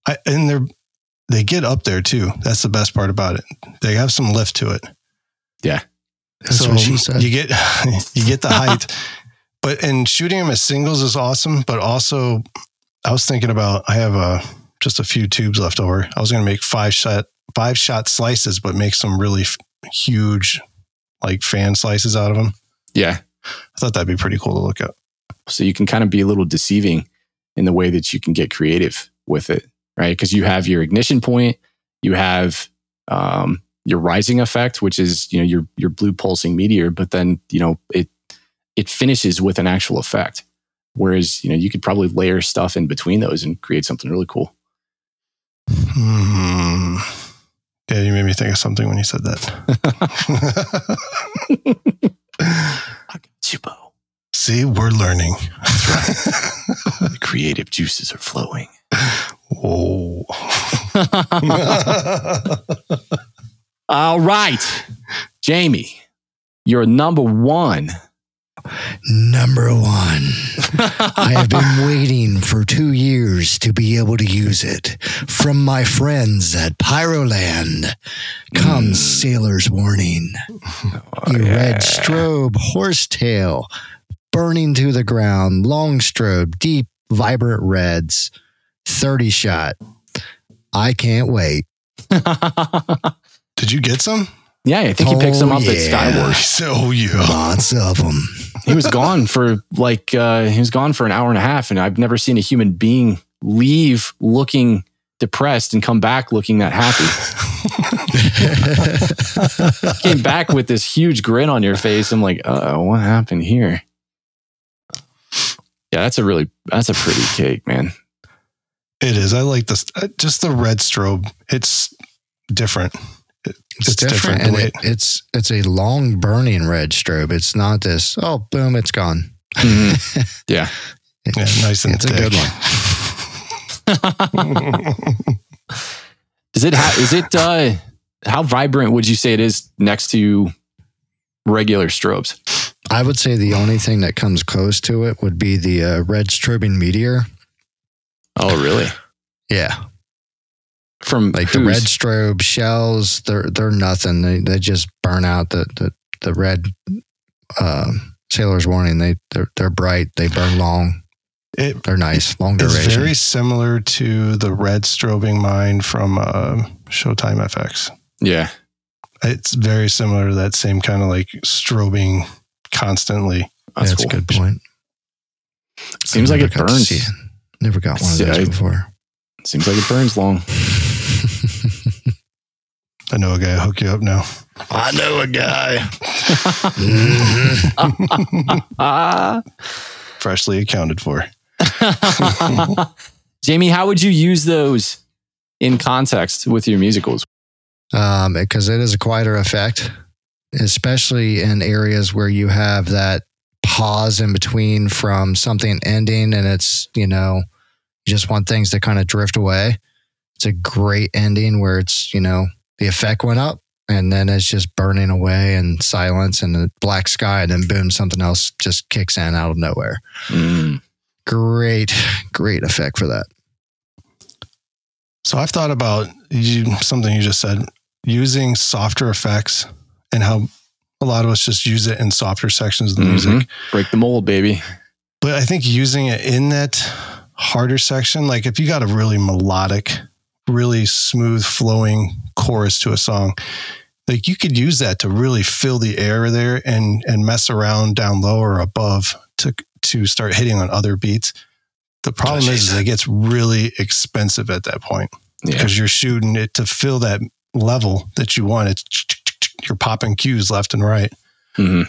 I, and they're they get up there too. That's the best part about it. They have some lift to it. Yeah. That's what she said. You get you get the height, but and shooting them as singles is awesome. But also, I was thinking about I have a just a few tubes left over. I was going to make five shot five shot slices, but make some really f- huge like fan slices out of them. yeah. I thought that'd be pretty cool to look at. So you can kind of be a little deceiving in the way that you can get creative with it, right? Because you have your ignition point, you have um, your rising effect, which is you know your your blue pulsing meteor, but then you know it it finishes with an actual effect. Whereas you know you could probably layer stuff in between those and create something really cool. Hmm. Yeah, you made me think of something when you said that. Chupo. See, we're learning. The creative juices are flowing. Whoa. Oh. All right. Jamie, you're number one. Number one. I have been waiting for two years to be able to use it. From my friends at Pyroland comes mm. Sailor's Warning. Oh, you red strobe, horsetail, burning to the ground, long strobe, deep, vibrant reds, 30 shot. I can't wait. Did you get some? Yeah, I think he picked some Oh, up at yeah. Skywars. Oh, yeah. Lots of them. He was gone for like uh, he was gone for an hour and a half, and I've never seen a human being leave looking depressed and come back looking that happy. Came back with this huge grin on your face. I'm like, uh, what happened here? Yeah, that's a really that's a pretty cake, man. It is. I like this. uh, Just the red strobe. It's different. It- It's, different, the and it, it's it's a long burning red strobe. It's not this. Oh, boom! It's gone. Mhm. Yeah. yeah, nice and it's a thick. good one. Is it ha- it uh, how vibrant would you say it is next to regular strobes? I would say the only thing that comes close to it would be the uh, red strobing meteor. Oh, really? Yeah, From like the red strobe shells. They're they're nothing. They they just burn out the the, the red uh, sailor's warning. They they're, they're bright. They burn long. It They're nice. Long is duration. very similar to the red strobing mine from uh, Showtime FX. Yeah. It's very similar to that same kind of like strobing constantly. That's, That's cool. a good point. Seems like Never it burns. See it. Never got one of those I- before. Seems like it burns long. I know a guy hook you up now. I know a guy. Freshly accounted for. Jamie, how would you use those in context with your musicals? um, because it is a quieter effect, especially in areas where you have that pause in between from something ending and it's, you know, you just want things to kind of drift away. It's a great ending where it's, you know, the effect went up and then it's just burning away and silence and a black sky and then boom, something else just kicks in out of nowhere. Mm. Great, great effect for that. So I've thought about you, something you just said, using softer effects and how a lot of us just use it in softer sections of the Mhm. music. Break the mold, baby. But I think using it in that harder section, like if you got a really melodic, really smooth flowing chorus to a song, like you could use that to really fill the air there and and mess around down low or above to to start hitting on other beats. The problem is, is it gets really expensive at that point Yeah. because you're shooting it to fill that level that you want. It's you're popping cues left and right. hmm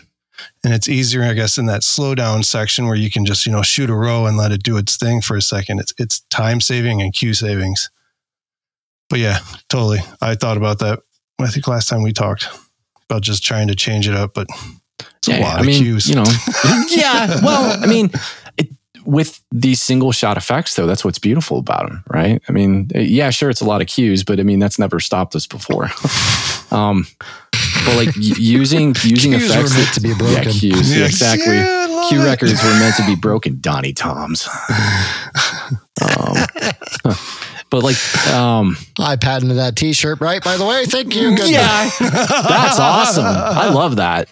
And it's easier, I guess, in that slow down section where you can just, you know, shoot a row and let it do its thing for a second. It's it's time saving and cue savings. But yeah, totally. I thought about that. I think last time we talked about just trying to change it up, but it's a Yeah, lot I of mean, cues. you know, yeah. Well, I mean, it, with these single shot effects, though, that's what's beautiful about them, right? I mean, yeah, sure, it's a lot of cues, but I mean, that's never stopped us before. um, but like using using Cues effects were meant that- to be Yeah, broken. cues, yeah, exactly. Yeah, Cue it. records were meant to be broken, Donnie Toms. um, but like, um, I patented that T-shirt, right? By the way, thank you. Good yeah, that's awesome. I love that.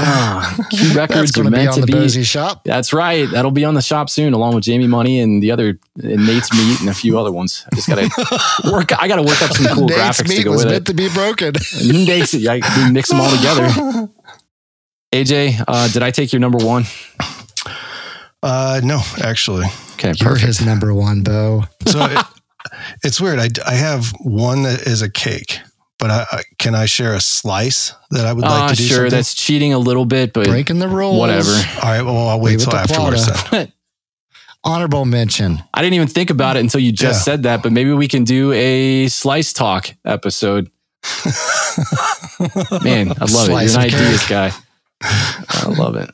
Ah, Cue That's records are going be meant on to the be. Bozy shop. That's right. That'll be on the shop soon, along with Jamie Money and the other and Nate's Meat and a few other ones. I just gotta work. I gotta work up some cool Nate's graphics to meat go was with meant it. to be broken. Nate's, I we mix them all together. AJ, uh, did I take your number one? Uh, no, actually. Okay, You're perfect. his number one, Bo. So it, it's weird. I, I have one that is a cake, but I, I, can I share a slice that I would like Ah, to do? sure, something? that's cheating a little bit, but Breaking the rules. whatever. All right. Well, I'll wait Leave it till to afterwards then. Honorable mention. I didn't even think about it until you just Yeah. said that. But maybe we can do a slice talk episode. Man, I love Slice it. You're an of ideas guy. I love it.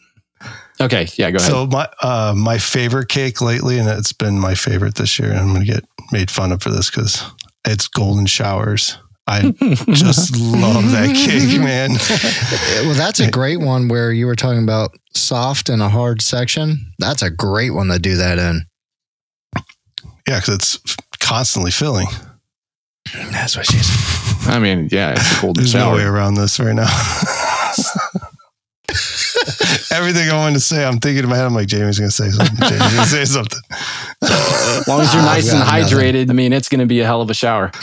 Okay, yeah, go ahead. So my uh, my favorite cake lately, and it's been my favorite this year. And I'm gonna get made fun of for this because it's golden showers. I just love that cake, man. Well, that's a great one where you were talking about soft and a hard section. That's a great one to do that in. Yeah, because it's constantly filling. That's what she's. I mean, yeah, it's a golden There's no way around this right now. Everything I wanted to say, I'm thinking in my head. I'm like, Jamie's gonna say something. Jamie's gonna say something. As long as you're nice and God, nothing. hydrated, I mean, it's going to be a hell of a shower.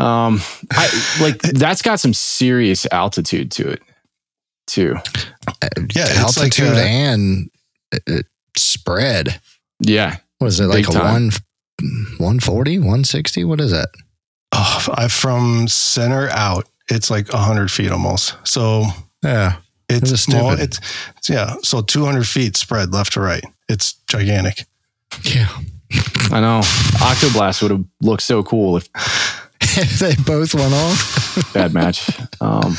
Um, I like that's got some serious altitude to it, too. Yeah, it's like altitude a- and uh, spread. Yeah, Was it like a time. one, 140, 160? What is that? Oh, I, from center out, it's like 100 feet almost. So Yeah. It's This is small. stupid. It's, it's yeah. So 200 feet spread left to right. It's gigantic. Yeah. I know. Octoblast would have looked so cool if they both went off. bad match. Um,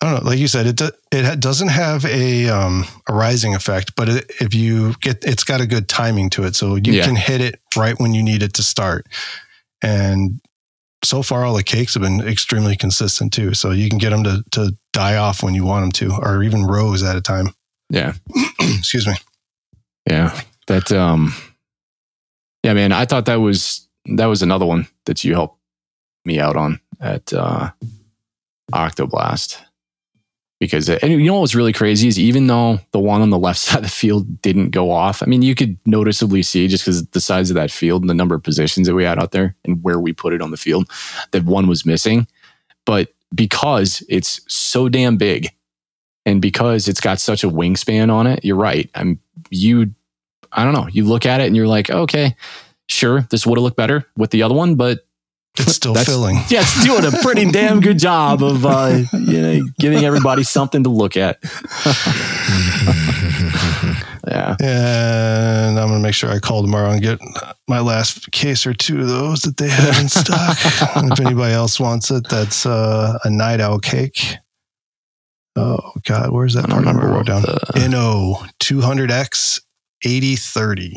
I don't know. Like you said, it do, it doesn't have a um, a rising effect, but it, if you get, it's got a good timing to it, so you Yeah. can hit it right when you need it to start. And so far, all the cakes have been extremely consistent too. So you can get them to to die off when you want them to, or even rose at a time. yeah, Excuse me. yeah. That um, yeah, man. I thought that was that was another one that you helped me out on at uh, Octoblast. Because uh, and you know what was really crazy is even though the one on the left side of the field didn't go off, I mean you could noticeably see just because the size of that field and the number of positions that we had out there and where we put it on the field, that one was missing. But because it's so damn big, and because it's got such a wingspan on it, you're right. I'm you. I don't know. You look at it and you're like, okay, sure, this would have looked better with the other one, but It's still That's- filling. yeah, it's doing a pretty damn good job of uh, you know giving everybody something to look at. yeah, And I'm gonna make sure I call tomorrow and get my last case or two of those that they have in stock. if anybody else wants it, that's uh, a night owl cake. Oh God, where's that part number wrote down? the- NO 200X 8030.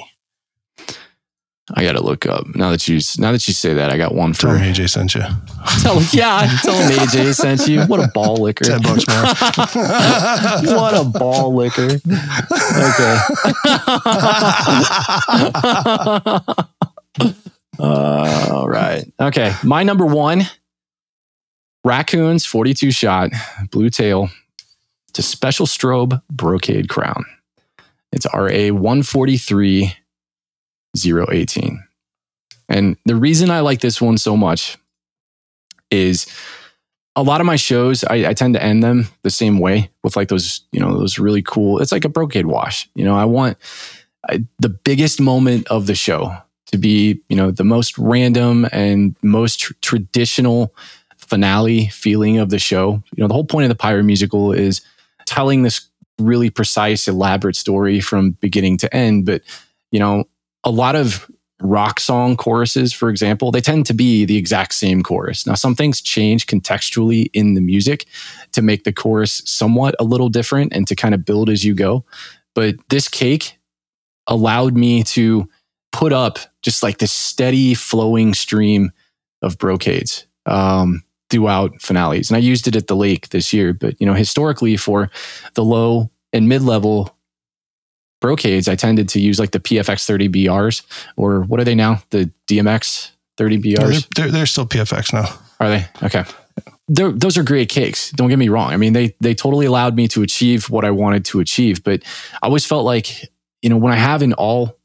I got to look up now that you now that you say that. I got one Tell for me AJ sent you. tell yeah. Tell him AJ sent you. What a ball licker. Ten bucks more. what a ball licker. Okay. Uh, all right. Okay. My number one raccoons 42 shot blue tail to special strobe brocade crown. It's RA 143 018. And the reason I like this one so much is a lot of my shows, I, I tend to end them the same way with like those, you know, those really cool, it's like a brocade wash. You know, I want I, the biggest moment of the show to be, you know, the most random and most tr- traditional finale feeling of the show. You know, the whole point of the Pyro musical is telling this really precise, elaborate story from beginning to end. But, you know, a lot of rock song choruses, for example, they tend to be the exact same chorus. Now, some things change contextually in the music to make the chorus somewhat a little different and to kind of build as you go. But this cake allowed me to put up just like this steady flowing stream of brocades um, throughout finales. And I used it at the lake this year, but you know, historically for the low and mid level brocades, I tended to use like the PFX 30 BRs or what are they now? The DMX 30 Yeah, BRs? they're, they're, they're still PFX now. Are they? Okay. They're, those are great cakes. Don't get me wrong. I mean, they they totally allowed me to achieve what I wanted to achieve. But I always felt like, you know, when I have an all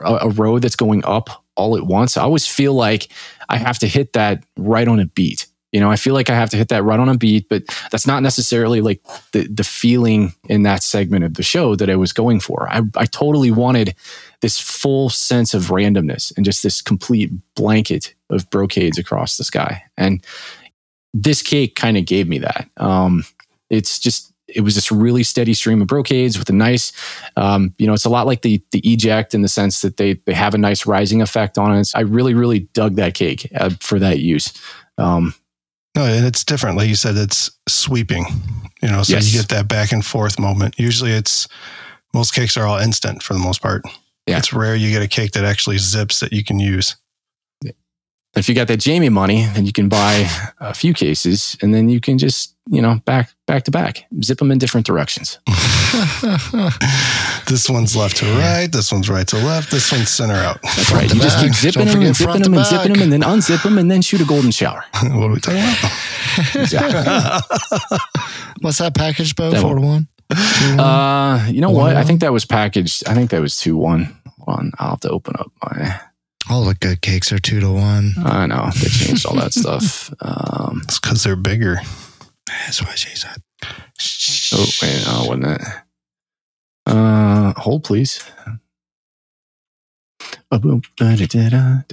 a, a row that's going up all at once, I always feel like I have to hit that right on a beat. You know, I feel like I have to hit that right on a beat, but that's not necessarily like the the feeling in that segment of the show that I was going for. I, I totally wanted this full sense of randomness and just this complete blanket of brocades across the sky. And this cake kind of gave me that. Um, it's just it was this really steady stream of brocades with a nice, um, you know, it's a lot like the the eject in the sense that they they have a nice rising effect on it. I really really dug that cake uh, for that use. Um, No, and it's different. Like you said, it's sweeping. You know, so Yes. you get that back and forth moment. Usually, it's most cakes are all instant for the most part. Yeah. It's rare you get a cake that actually zips that you can use. If you got that Jamie money, then you can buy a few cases, and then you can just you know back back to back, zip them in different directions. this one's left to right. This one's right to left. This one's center out. That's right. to You just keep zipping Don't them and zipping them to and zipping them, and then unzip them, and then shoot a golden shower. what are we talking about? What's that package, Bo? That Four to one. To one? Uh, you know One what? I think that was packaged. I think that was two one. Hold on, I'll have to open up my. All the good cakes are two to one. I know they changed all that stuff. Um, It's because they're bigger. That's why she said. oh wait, no, wasn't it? Uh, hold please.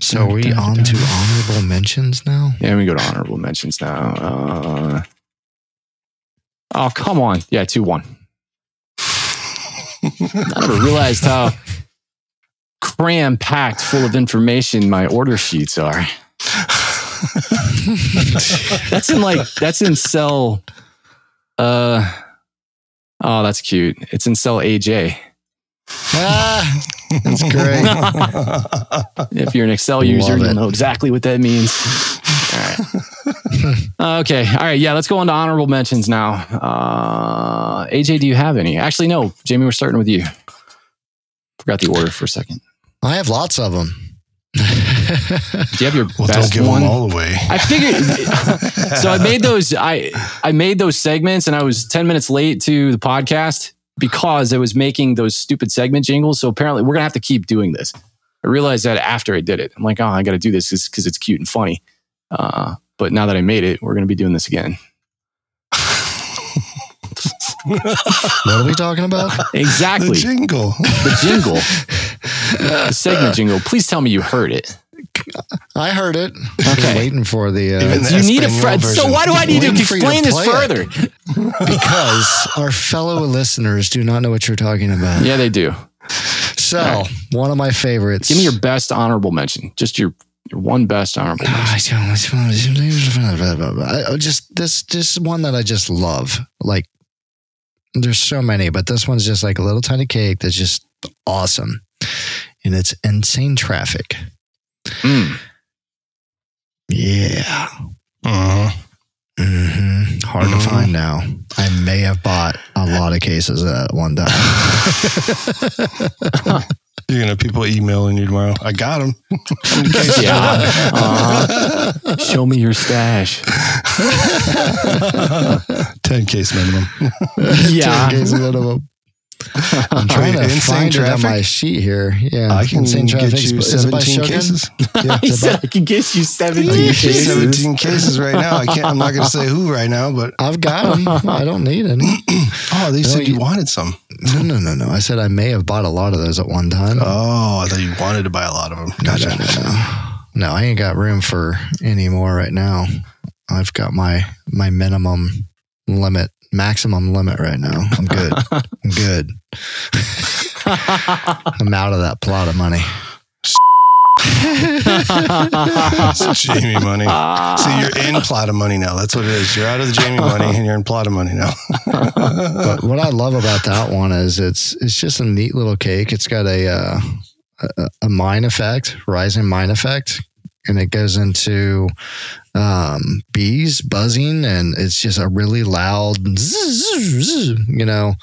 So are we on to honorable mentions now? Yeah, we go to honorable mentions now. Uh, oh, come on. Yeah, 2 1. I never realized how cram packed full of information my order sheets are. That's in like, that's in cell. Uh, oh, that's cute. It's in cell AJ. Ah, that's great. If you're an Excel Love user, you'll know exactly what that means. All right. okay. All right. Yeah. Let's go on to honorable mentions now. Uh, AJ, do you have any? Actually, no. Jamie, we're starting with you. Forgot the order for a second. I have lots of them. Do you have your Well, don't give one? them all away. I figured. so I made those. I I made those segments, and I was ten minutes late to the podcast because I was making those stupid segment jingles. So apparently, we're gonna have to keep doing this. I realized that after I did it, I'm like, oh, I got to do this because it's cute and funny. Uh, but now that I made it, we're gonna be doing this again. What are we talking about? Exactly. The jingle. the jingle, the segment jingle. Please tell me you heard it. I heard it. Okay. Been waiting for the uh, the you need a friend. So why do I need to Waiting to explain this play it. further? because our fellow listeners do not know what you're talking about. Yeah, they do. So one of my favorites. Give me your best honorable mention. Just your, your one best honorable mention. I- I just this this one that I just love. Like there's so many, but this one's just like a little tiny cake that's just awesome. And it's insane traffic. Mm. Yeah. Mhm. hmm Hard Mhm. to find now. I may have bought a lot of cases at one time. You're gonna have people emailing you tomorrow. I got them. Yeah. Uh-huh. Show me your stash. Ten case minimum. Yeah. 10 cases minimum. I'm trying to Insane find it on traffic? my sheet here. Yeah, I can insane get traffic. you Is it by seventeen cases. Yeah, He said I can get you 17 I can get you cases. seventeen cases right now. I can't. I'm not gonna say who right now, but I've got them. I don't need any. oh, they No, said you you- wanted some. No, no, no, no. I said I may have bought a lot of those at one time. Oh, I thought you wanted to buy a lot of them. no, no, no, no. No, I ain't got room for any more right now. I've got my my minimum limit, maximum limit right now. I'm good. I'm good. I'm out of that plot of money. It's Jamie money. See, you're in plot of money now. That's what it is. You're out of the Jamie money and you're in plot of money now. But what I love about that one is it's it's just a neat little cake. It's got a uh, a, a mine effect, rising mine effect, and it goes into um, bees buzzing, and it's just a really loud, zzz, zzz, you know.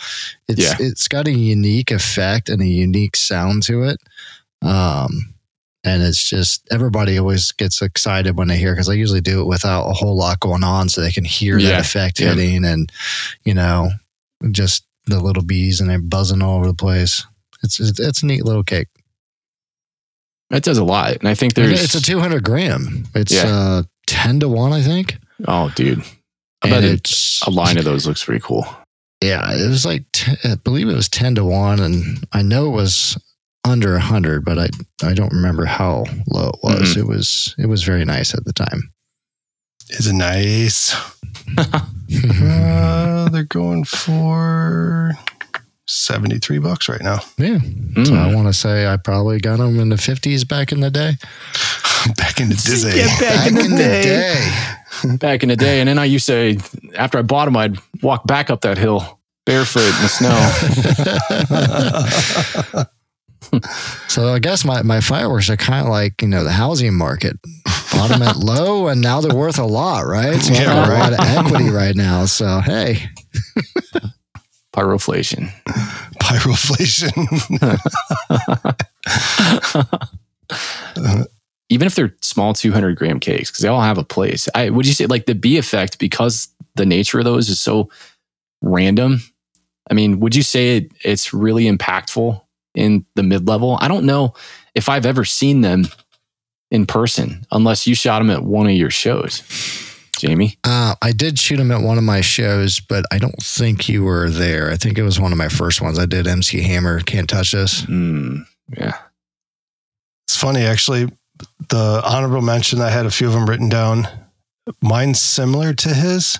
It's Yeah. it's got a unique effect and a unique sound to it. Um, and it's just everybody always gets excited when they hear because I usually do it without a whole lot going on, so they can hear Yeah. that effect Yeah. hitting, and you know, just the little bees and they're buzzing all over the place. It's it's, it's a neat little cake. That does a lot. And I think there's. it's a 200 gram. It's Yeah. uh 10 to 1, I think. oh, dude. I And bet it's a line of those looks pretty cool. Yeah, it was like t- I believe it was 10 to 1 and I know it was under 100, but I I don't remember how low it was. Mm-hmm. It was it was very nice at the time. Is it nice? Uh, they're going for 73 bucks right now. Yeah. Mm. So I want to say I probably got them in the 50s back in the day. Back into Disney. Yeah, back, in the day. day. Back in the day. And then I used to, after I bought them, I'd walk back up that hill barefoot in the snow. So I guess my, my fireworks are kind of like, you know, the housing market. Bought them at low and now they're worth a lot, right? So Yeah, got a lot of equity right now. So, hey, Pyroflation. Pyroflation. even if they're small 200 gram cakes because they all have a place i would you say like the b effect because the nature of those is so random i mean would you say it, it's really impactful in the mid-level i don't know if i've ever seen them in person unless you shot them at one of your shows jamie uh, I did shoot him at one of my shows, but I don't think you were there. I think it was one of my first ones. I did MC Hammer, Can't Touch This. Hmm. yeah It's funny, actually. The honorable mention, I had a few of them written down. Mine's similar to his,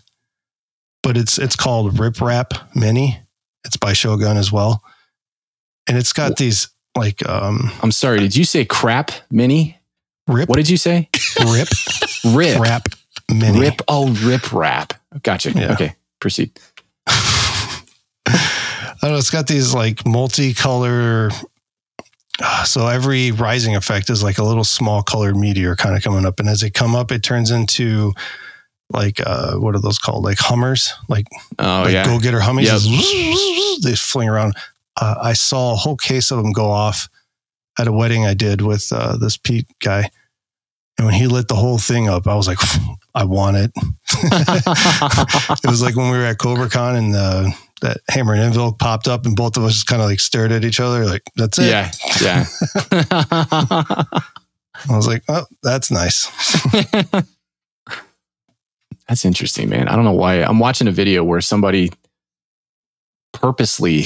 but it's it's called Rip Rap Mini. It's by Shogun as well, and it's got these like um i'm sorry did you say crap mini rip what did you say rip rip rap mini. rip oh rip rap gotcha Yeah. okay proceed I don't know. It's got these like multicolor. uh, So every rising effect is like a little small colored meteor kind of coming up, and as they come up, it turns into like uh, what are those called? Like Hummers, like oh like yeah go getter Hummies. Yep. They fling around. Uh, I saw a whole case of them go off at a wedding I did with uh, this Pete guy, and when he lit the whole thing up, I was like, I want it. it was like when we were at CobraCon and the, that Hammer and Anvil popped up, and both of us just kind of like stared at each other, like, that's it. Yeah, yeah. I was like, oh, that's nice. That's interesting, man. I don't know why. I'm watching a video where somebody purposely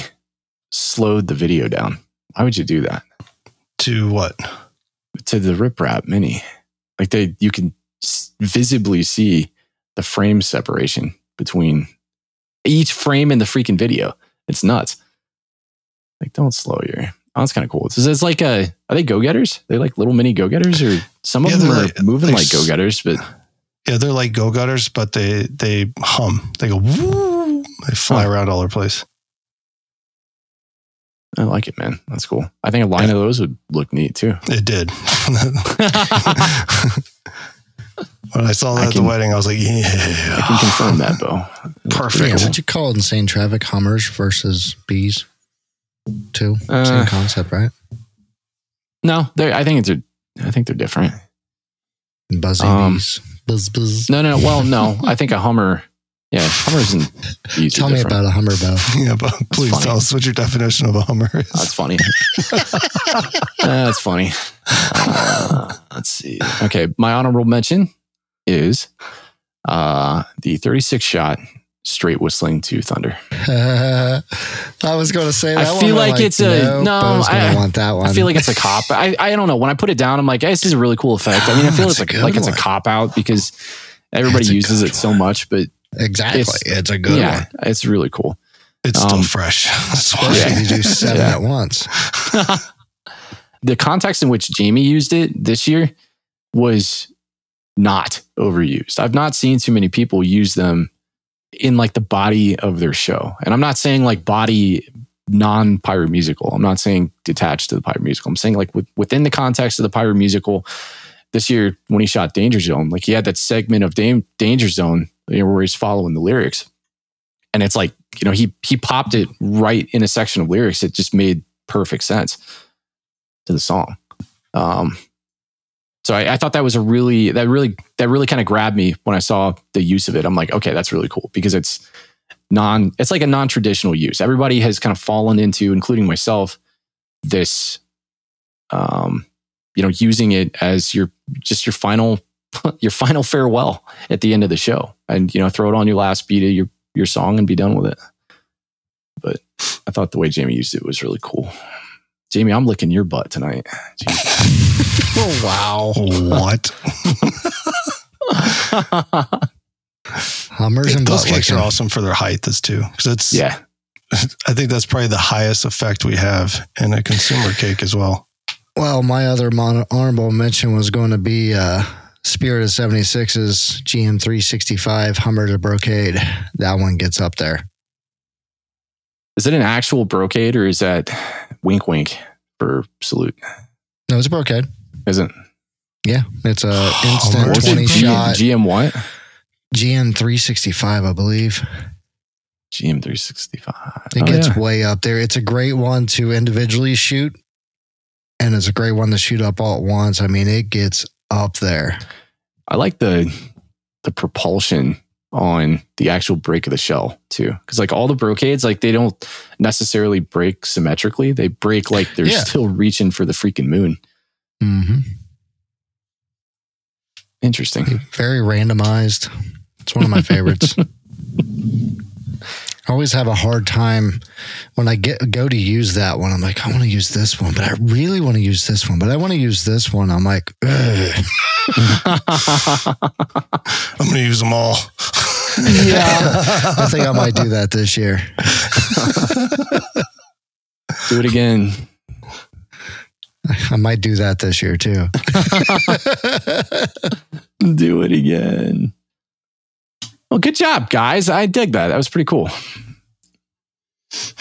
slowed the video down. Why would you do that to what? to the Rip Rap Mini? Like they, you can visibly see the frame separation between each frame in the freaking video. It's nuts. Like, don't slow your. Oh, that's kind of cool. It's, it's like a. Are they go getters? They like little mini go getters, or some of Yeah, them they're like- moving like go getters, but Yeah, they're like go gutters, but they they hum. They go woo. They fly Huh. around all over the place. I like it, man. That's cool. I think a line of those would look neat too. It did. when I saw that I at can- the wedding, I was like, yeah, I can confirm that, Bo. perfect. Yeah, what'd you call it? Insane traffic Hummers versus bees? Two. Uh, Same concept, right? No, they're, I think it's. I think they're different. Buzzing Um, bees. Buzz, buzz. No, no, no. Well, no. I think a Hummer. Yeah, Hummers and bees are Tell me about a Hummer bow. Yeah, but please funny. tell us what your definition of a Hummer is. That's funny. That's funny. Uh, let's see. Okay, my honorable mention is uh, the 36 shot straight whistling to thunder. I was going to say I that feel one. I'm like it's a- no, I I- want that one. I feel like it's a cop. I, I don't know. When I put it down, I'm like, hey, this is a really cool effect. I mean, I feel That's it's a like, like it's a cop out because everybody That's uses it so one. much, but exactly. it's- It's, a good yeah, one. it's really cool. It's still Um, fresh. That's why. Especially Yeah. you do seven Yeah. at once. the context in which Jamie used it this year was not overused. I've not seen too many people use them in like the body of their show. And I'm not saying like body non pyro musical. I'm not saying detached to the pyro musical. I'm saying like with, within the context of the pyro musical this year when he shot Danger Zone, like he had that segment of Dam- Danger Zone you know, where he's following the lyrics. And it's like, you know, he he popped it right in a section of lyrics. It just made perfect sense to the song. Um, so I, I thought that was a really that really that really kind of grabbed me when I saw the use of it. I'm like, okay, that's really cool because it's non it's like a non-traditional use. Everybody has kind of fallen into, including myself, this um, you know, using it as your just your final your final farewell at the end of the show. And you know, throw it on your last beat of your your song and be done with it. But I thought the way Jamie used it was really cool. Jamie, I'm licking your butt tonight. Oh, wow. What? Hummers and Those butt cakes are awesome for their height, is too. Because it's, Yeah. I think that's probably the highest effect we have in a consumer cake as well. Well, my other mon- honorable mention was going to be uh, Spirit of 76's GM 365 Hummer to Brocade. That one gets up there. Is it an actual brocade or is that wink wink for salute? No, it's a Brocade. Isn't Yeah, it's a oh, instant to 20 G- shot GM what? GM 365, I believe. GM three sixty five. It Oh, gets way up there. It's a great one to individually shoot, and it's a great one to shoot up all at once. I mean, it gets up there. I like the the propulsion on the actual break of the shell too, because like all the brocades, like they don't necessarily break symmetrically. They break like they're Yeah. still reaching for the freaking moon. mm-hmm. Interesting. Very randomized. It's one of my favorites. I always have a hard time when I get go to use that one. I'm like, I want to use this one, but I really want to use this one, but I want to use this one. I'm like, Ugh. I'm going to use them all. yeah. I think I might do that this year. Do it again. I might do that this year too. Do it again. Well, good job, guys. I dig that. That was pretty cool.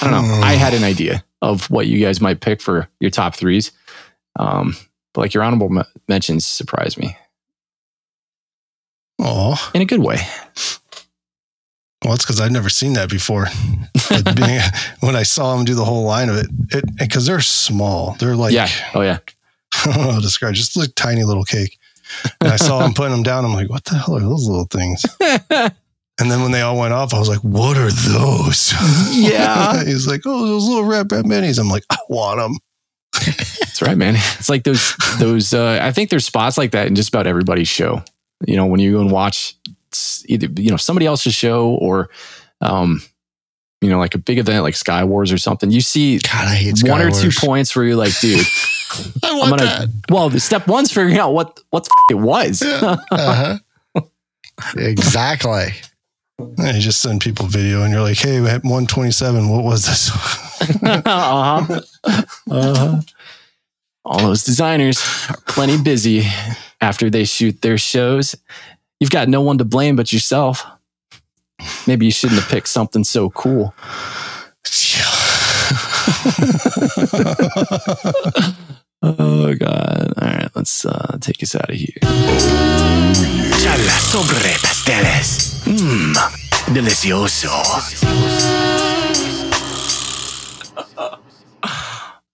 I don't know. I had an idea of what you guys might pick for your top threes. Um, but like your honorable m- mentions surprised me Oh, in a good way. well, it's because I'd never seen that before. Being, when I saw them do the whole line of it, it because they're small, they're like yeah. Oh, yeah. I don't know how to describe, just like tiny little cake. And I saw them putting them down. I'm like, what the hell are those little things? And then when they all went off, I was like, what are those? Yeah. He's like, oh, those little red bat minis. I'm like, I want them. That's right, man. It's like those, those, uh, I think there's spots like that in just about everybody's show. You know, when you go and watch either, you know, somebody else's show or, um, you know, like a big event like Sky Wars or something, you see God, I hate one or two points where you're like, dude, I I'm want gonna. that. Well, the step one's figuring out what what the f- it was. Uh-huh. exactly. And you just send people video and you're like, hey, we had 127. What was this? uh-huh. Uh-huh. All those designers are plenty busy after they shoot their shows. You've got no one to blame but yourself. Maybe you shouldn't have picked something so cool. Oh God! All right, let's uh, take us out of here. Charla sobre pasteles. Mmm, delicioso.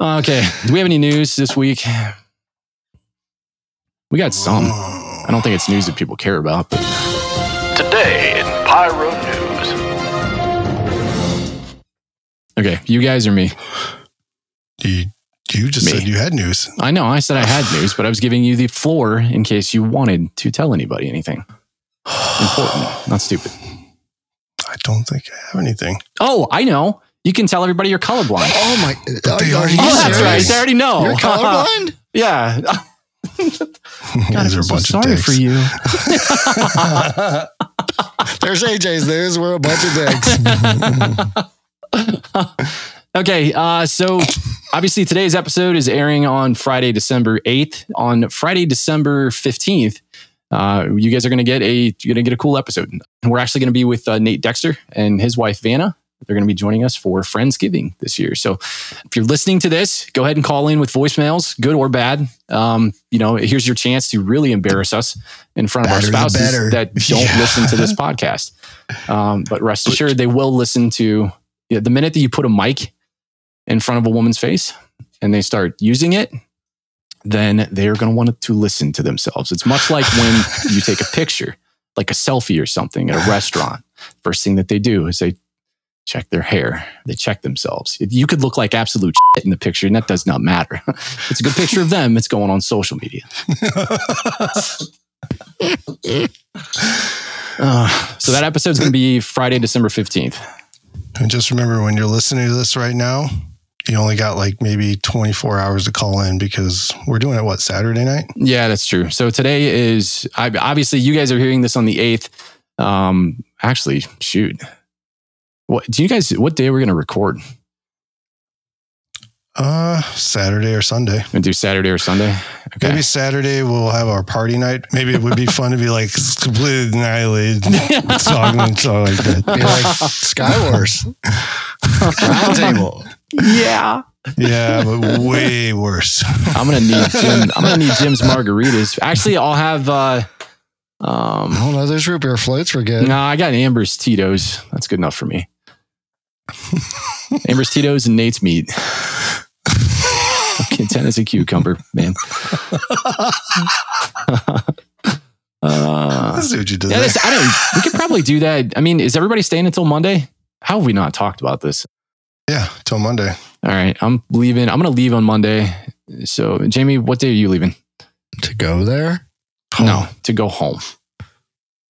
Okay, do we have any news this week? We got some. I don't think it's news that people care about, but Today in Pyro News. okay, you guys or me? you, you just Me. said you had news. I know I said I had news, but I was giving you the floor in case you wanted to tell anybody anything important, not stupid. I don't think I have anything. Oh, I know. You can tell everybody you're colorblind. Oh my! But they already Oh, that's serious? right. They already know. You're colorblind. yeah. God, These are I'm a so bunch sorry of dicks. for you. There's AJ's news. We're a bunch of dicks. Okay, uh, so obviously today's episode is airing on Friday, December 8th. On Friday, December 15th, uh, you guys are going to get a you're going to get a cool episode. We're actually going to be with uh, Nate Dexter and his wife Vanna. They're going to be joining us for Friendsgiving this year. So if you're listening to this, go ahead and call in with voicemails, good or bad. Um, you know, here's your chance to really embarrass us in front of Better our spouses that don't Yeah. listen to this podcast. Um, but rest assured, they will listen to yeah, the minute that you put a mic in front of a woman's face and they start using it, then they're going to want to listen to themselves. It's much like when you take a picture, like a selfie or something at a restaurant. First thing that they do is they check their hair, they check themselves. You could look like absolute shit in the picture, and that does not matter. it's a good picture of them, it's going on social media. Uh, so that episode's going to be Friday, December 15th. And just remember when you're listening to this right now, you only got like maybe 24 hours to call in because we're doing it, what, Saturday night? Yeah, that's true. So today is I, obviously you guys are hearing this on the eighth. Um, actually, shoot. What do you guys? What day we're we going to record? Uh, Saturday or Sunday. Gonna do Saturday or Sunday? Okay. Maybe Saturday we'll have our party night. Maybe it would be fun to be like completely annihilated, song and song like that. Be like Sky Wars. Roundtable. Yeah. Yeah, but way worse. I'm gonna need Jim. I'm gonna need Jim's margaritas. Actually, I'll have. uh um Oh no, those root beer floats were good. No, I got Amber's Tito's. That's good enough for me. Amber's Tito's and Nate's meat. Content as a cucumber, man. uh, I see what you did yeah, this, I don't. We could probably do that. I mean, is everybody staying until Monday? How have we not talked about this? Yeah, till Monday. All right, I'm leaving. I'm going to leave on Monday. So, Jamie, what day are you leaving? To go there? No, to go home.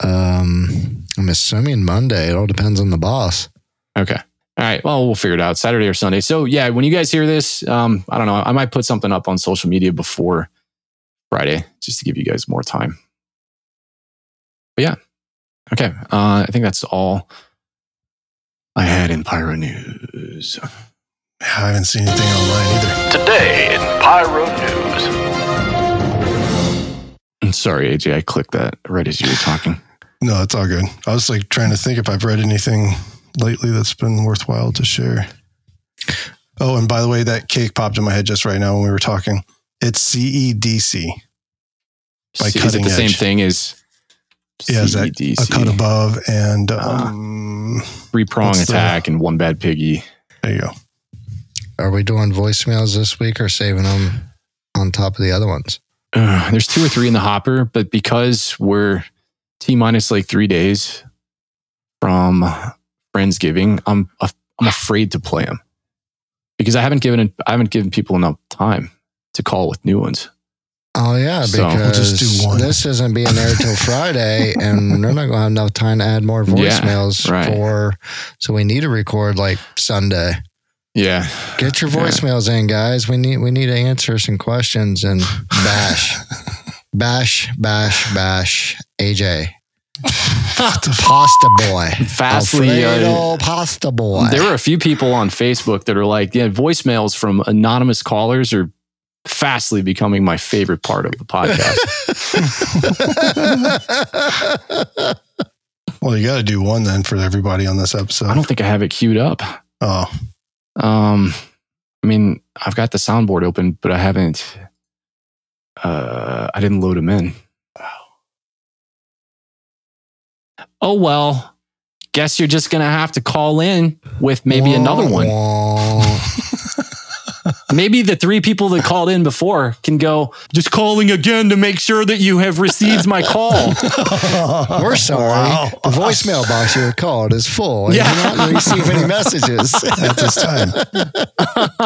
Um, I'm assuming Monday. It all depends on the boss. Okay. All right. Well, we'll figure it out Saturday or Sunday. So yeah, when you guys hear this, um, I don't know. I might put something up on social media before Friday just to give you guys more time. But yeah. Okay. Uh, I think that's all I had in Pyro News. I haven't seen anything online either. Today in Pyro News. I'm sorry, AJ. I clicked that right as you were talking. No, it's all good. I was like trying to think if I've read anything lately that's been worthwhile to share. Oh, and by the way, that cake popped in my head just right now when we were talking. It's CEDC. By is it cutting the same thing as Yeah, is that a cut above and Ah. um, three prong What's the- attack and one bad piggy. there you go. Are we doing voicemails this week or saving them on top of the other ones? Uh, there's two or three in the hopper, but because we're T minus like three days from Friendsgiving, I'm I'm afraid to play them because I haven't given I haven't given people enough time to call with new ones. Oh yeah, So, we'll because just do one. this isn't being aired till Friday, and they're not going to have enough time to add more Yeah, voicemails right. for. So we need to record like Sunday. Yeah, Get your Yeah. voicemails in, guys. We need we need to answer some questions and bash, bash, bash, bash. AJ, pasta boy, Fastly, uh, pasta boy. there were a few people on Facebook that are like, yeah, voicemails from anonymous callers are fastly becoming my favorite part of the podcast. Well, you got to do one then for everybody on this episode. I don't think I have it queued up. Oh, Um, I mean, I've got the soundboard open, but I haven't. Uh, I didn't load them in. Oh well. Guess you're just gonna have to call in with maybe another one. Maybe the three people that called in before can go. Just calling again to make sure that you have received my call. We're sorry. Wow. The voicemail box you called is full. and Yeah. You did not receive any messages. at this time.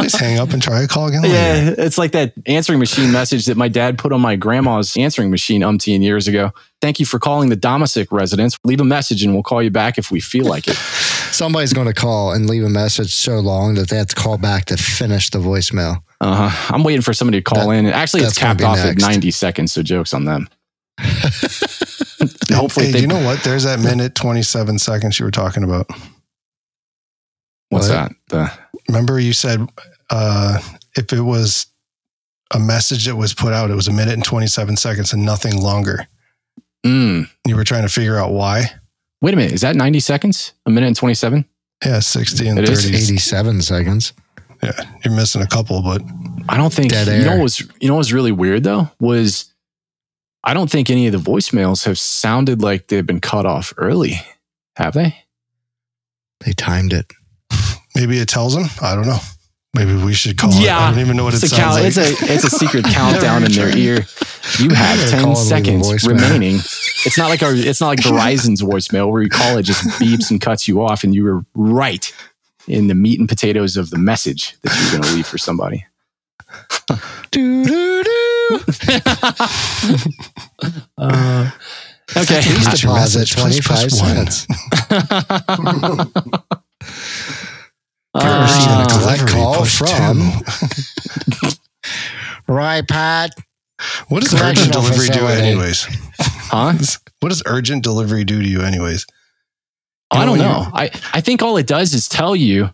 Just hang up and try a call again later. Yeah, it's like that answering machine message that my dad put on my grandma's answering machine umpteen years ago. Thank you for calling the Domasic residence. Leave a message and we'll call you back if we feel like it. Somebody's going to call and leave a message so long that they have to call back to finish the voicemail. Uh, I'm waiting for somebody to call That- in. Actually, it's that's capped be off at 90 seconds, so jokes on them. Hopefully, Hey, they, you know what? There's that minute 27 seconds you were talking about. what's What? that? The, Remember you said uh, if it was a message that was put out, it was a minute and 27 seconds and nothing longer. mm, You were trying to figure out why. Wait a minute. Is that 90 seconds? A minute and 27? Yeah, 60 and It 30. is 87 seconds. Yeah, you're missing a couple, but I don't think Dead you know air. what was you know what was really weird though was I don't think any of the voicemails have sounded like they've been cut off early. Have they? They timed it. maybe it tells them. I don't know. Maybe we should call Yeah. it. I don't even know what it It's a, sounds cal- like. it's a it's a secret countdown in their ear. You have ten call and leave a seconds remaining. It's not like our it's not like Verizon's voicemail where you call it just beeps and cuts you off, and you were right in the meat and potatoes of the message that you were going to leave for somebody. Doo-doo-doo. Uh, okay. Please What's your deposit message? Please 25 one. cents. Uh, receiving a collect call from- Pat? What does urgent delivery do, anyways? huh? What What does urgent delivery do to you, anyways? You I know, don't know. I, I think all it does is tell you,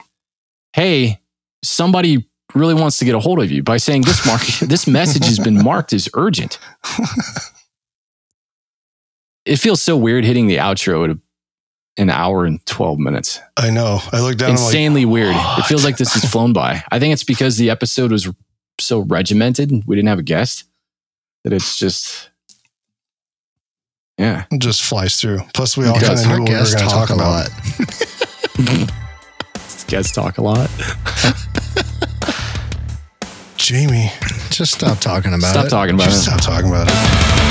hey, somebody really wants to get a hold of you by saying this mark this message has been marked as urgent. It feels so weird hitting the outro at a, an hour and 12 minutes. I know. I looked down. I'm like, Insanely weird. It feels like this has flown by. I think it's because the episode was so regimented. We didn't have a guest that it's just, yeah. It just flies through. Plus, we all kind of knew what we were going to talk talk a about. lot. Guests talk a lot. Jamie, Just stop talking about it. Stop it. talking about just it. stop talking about it.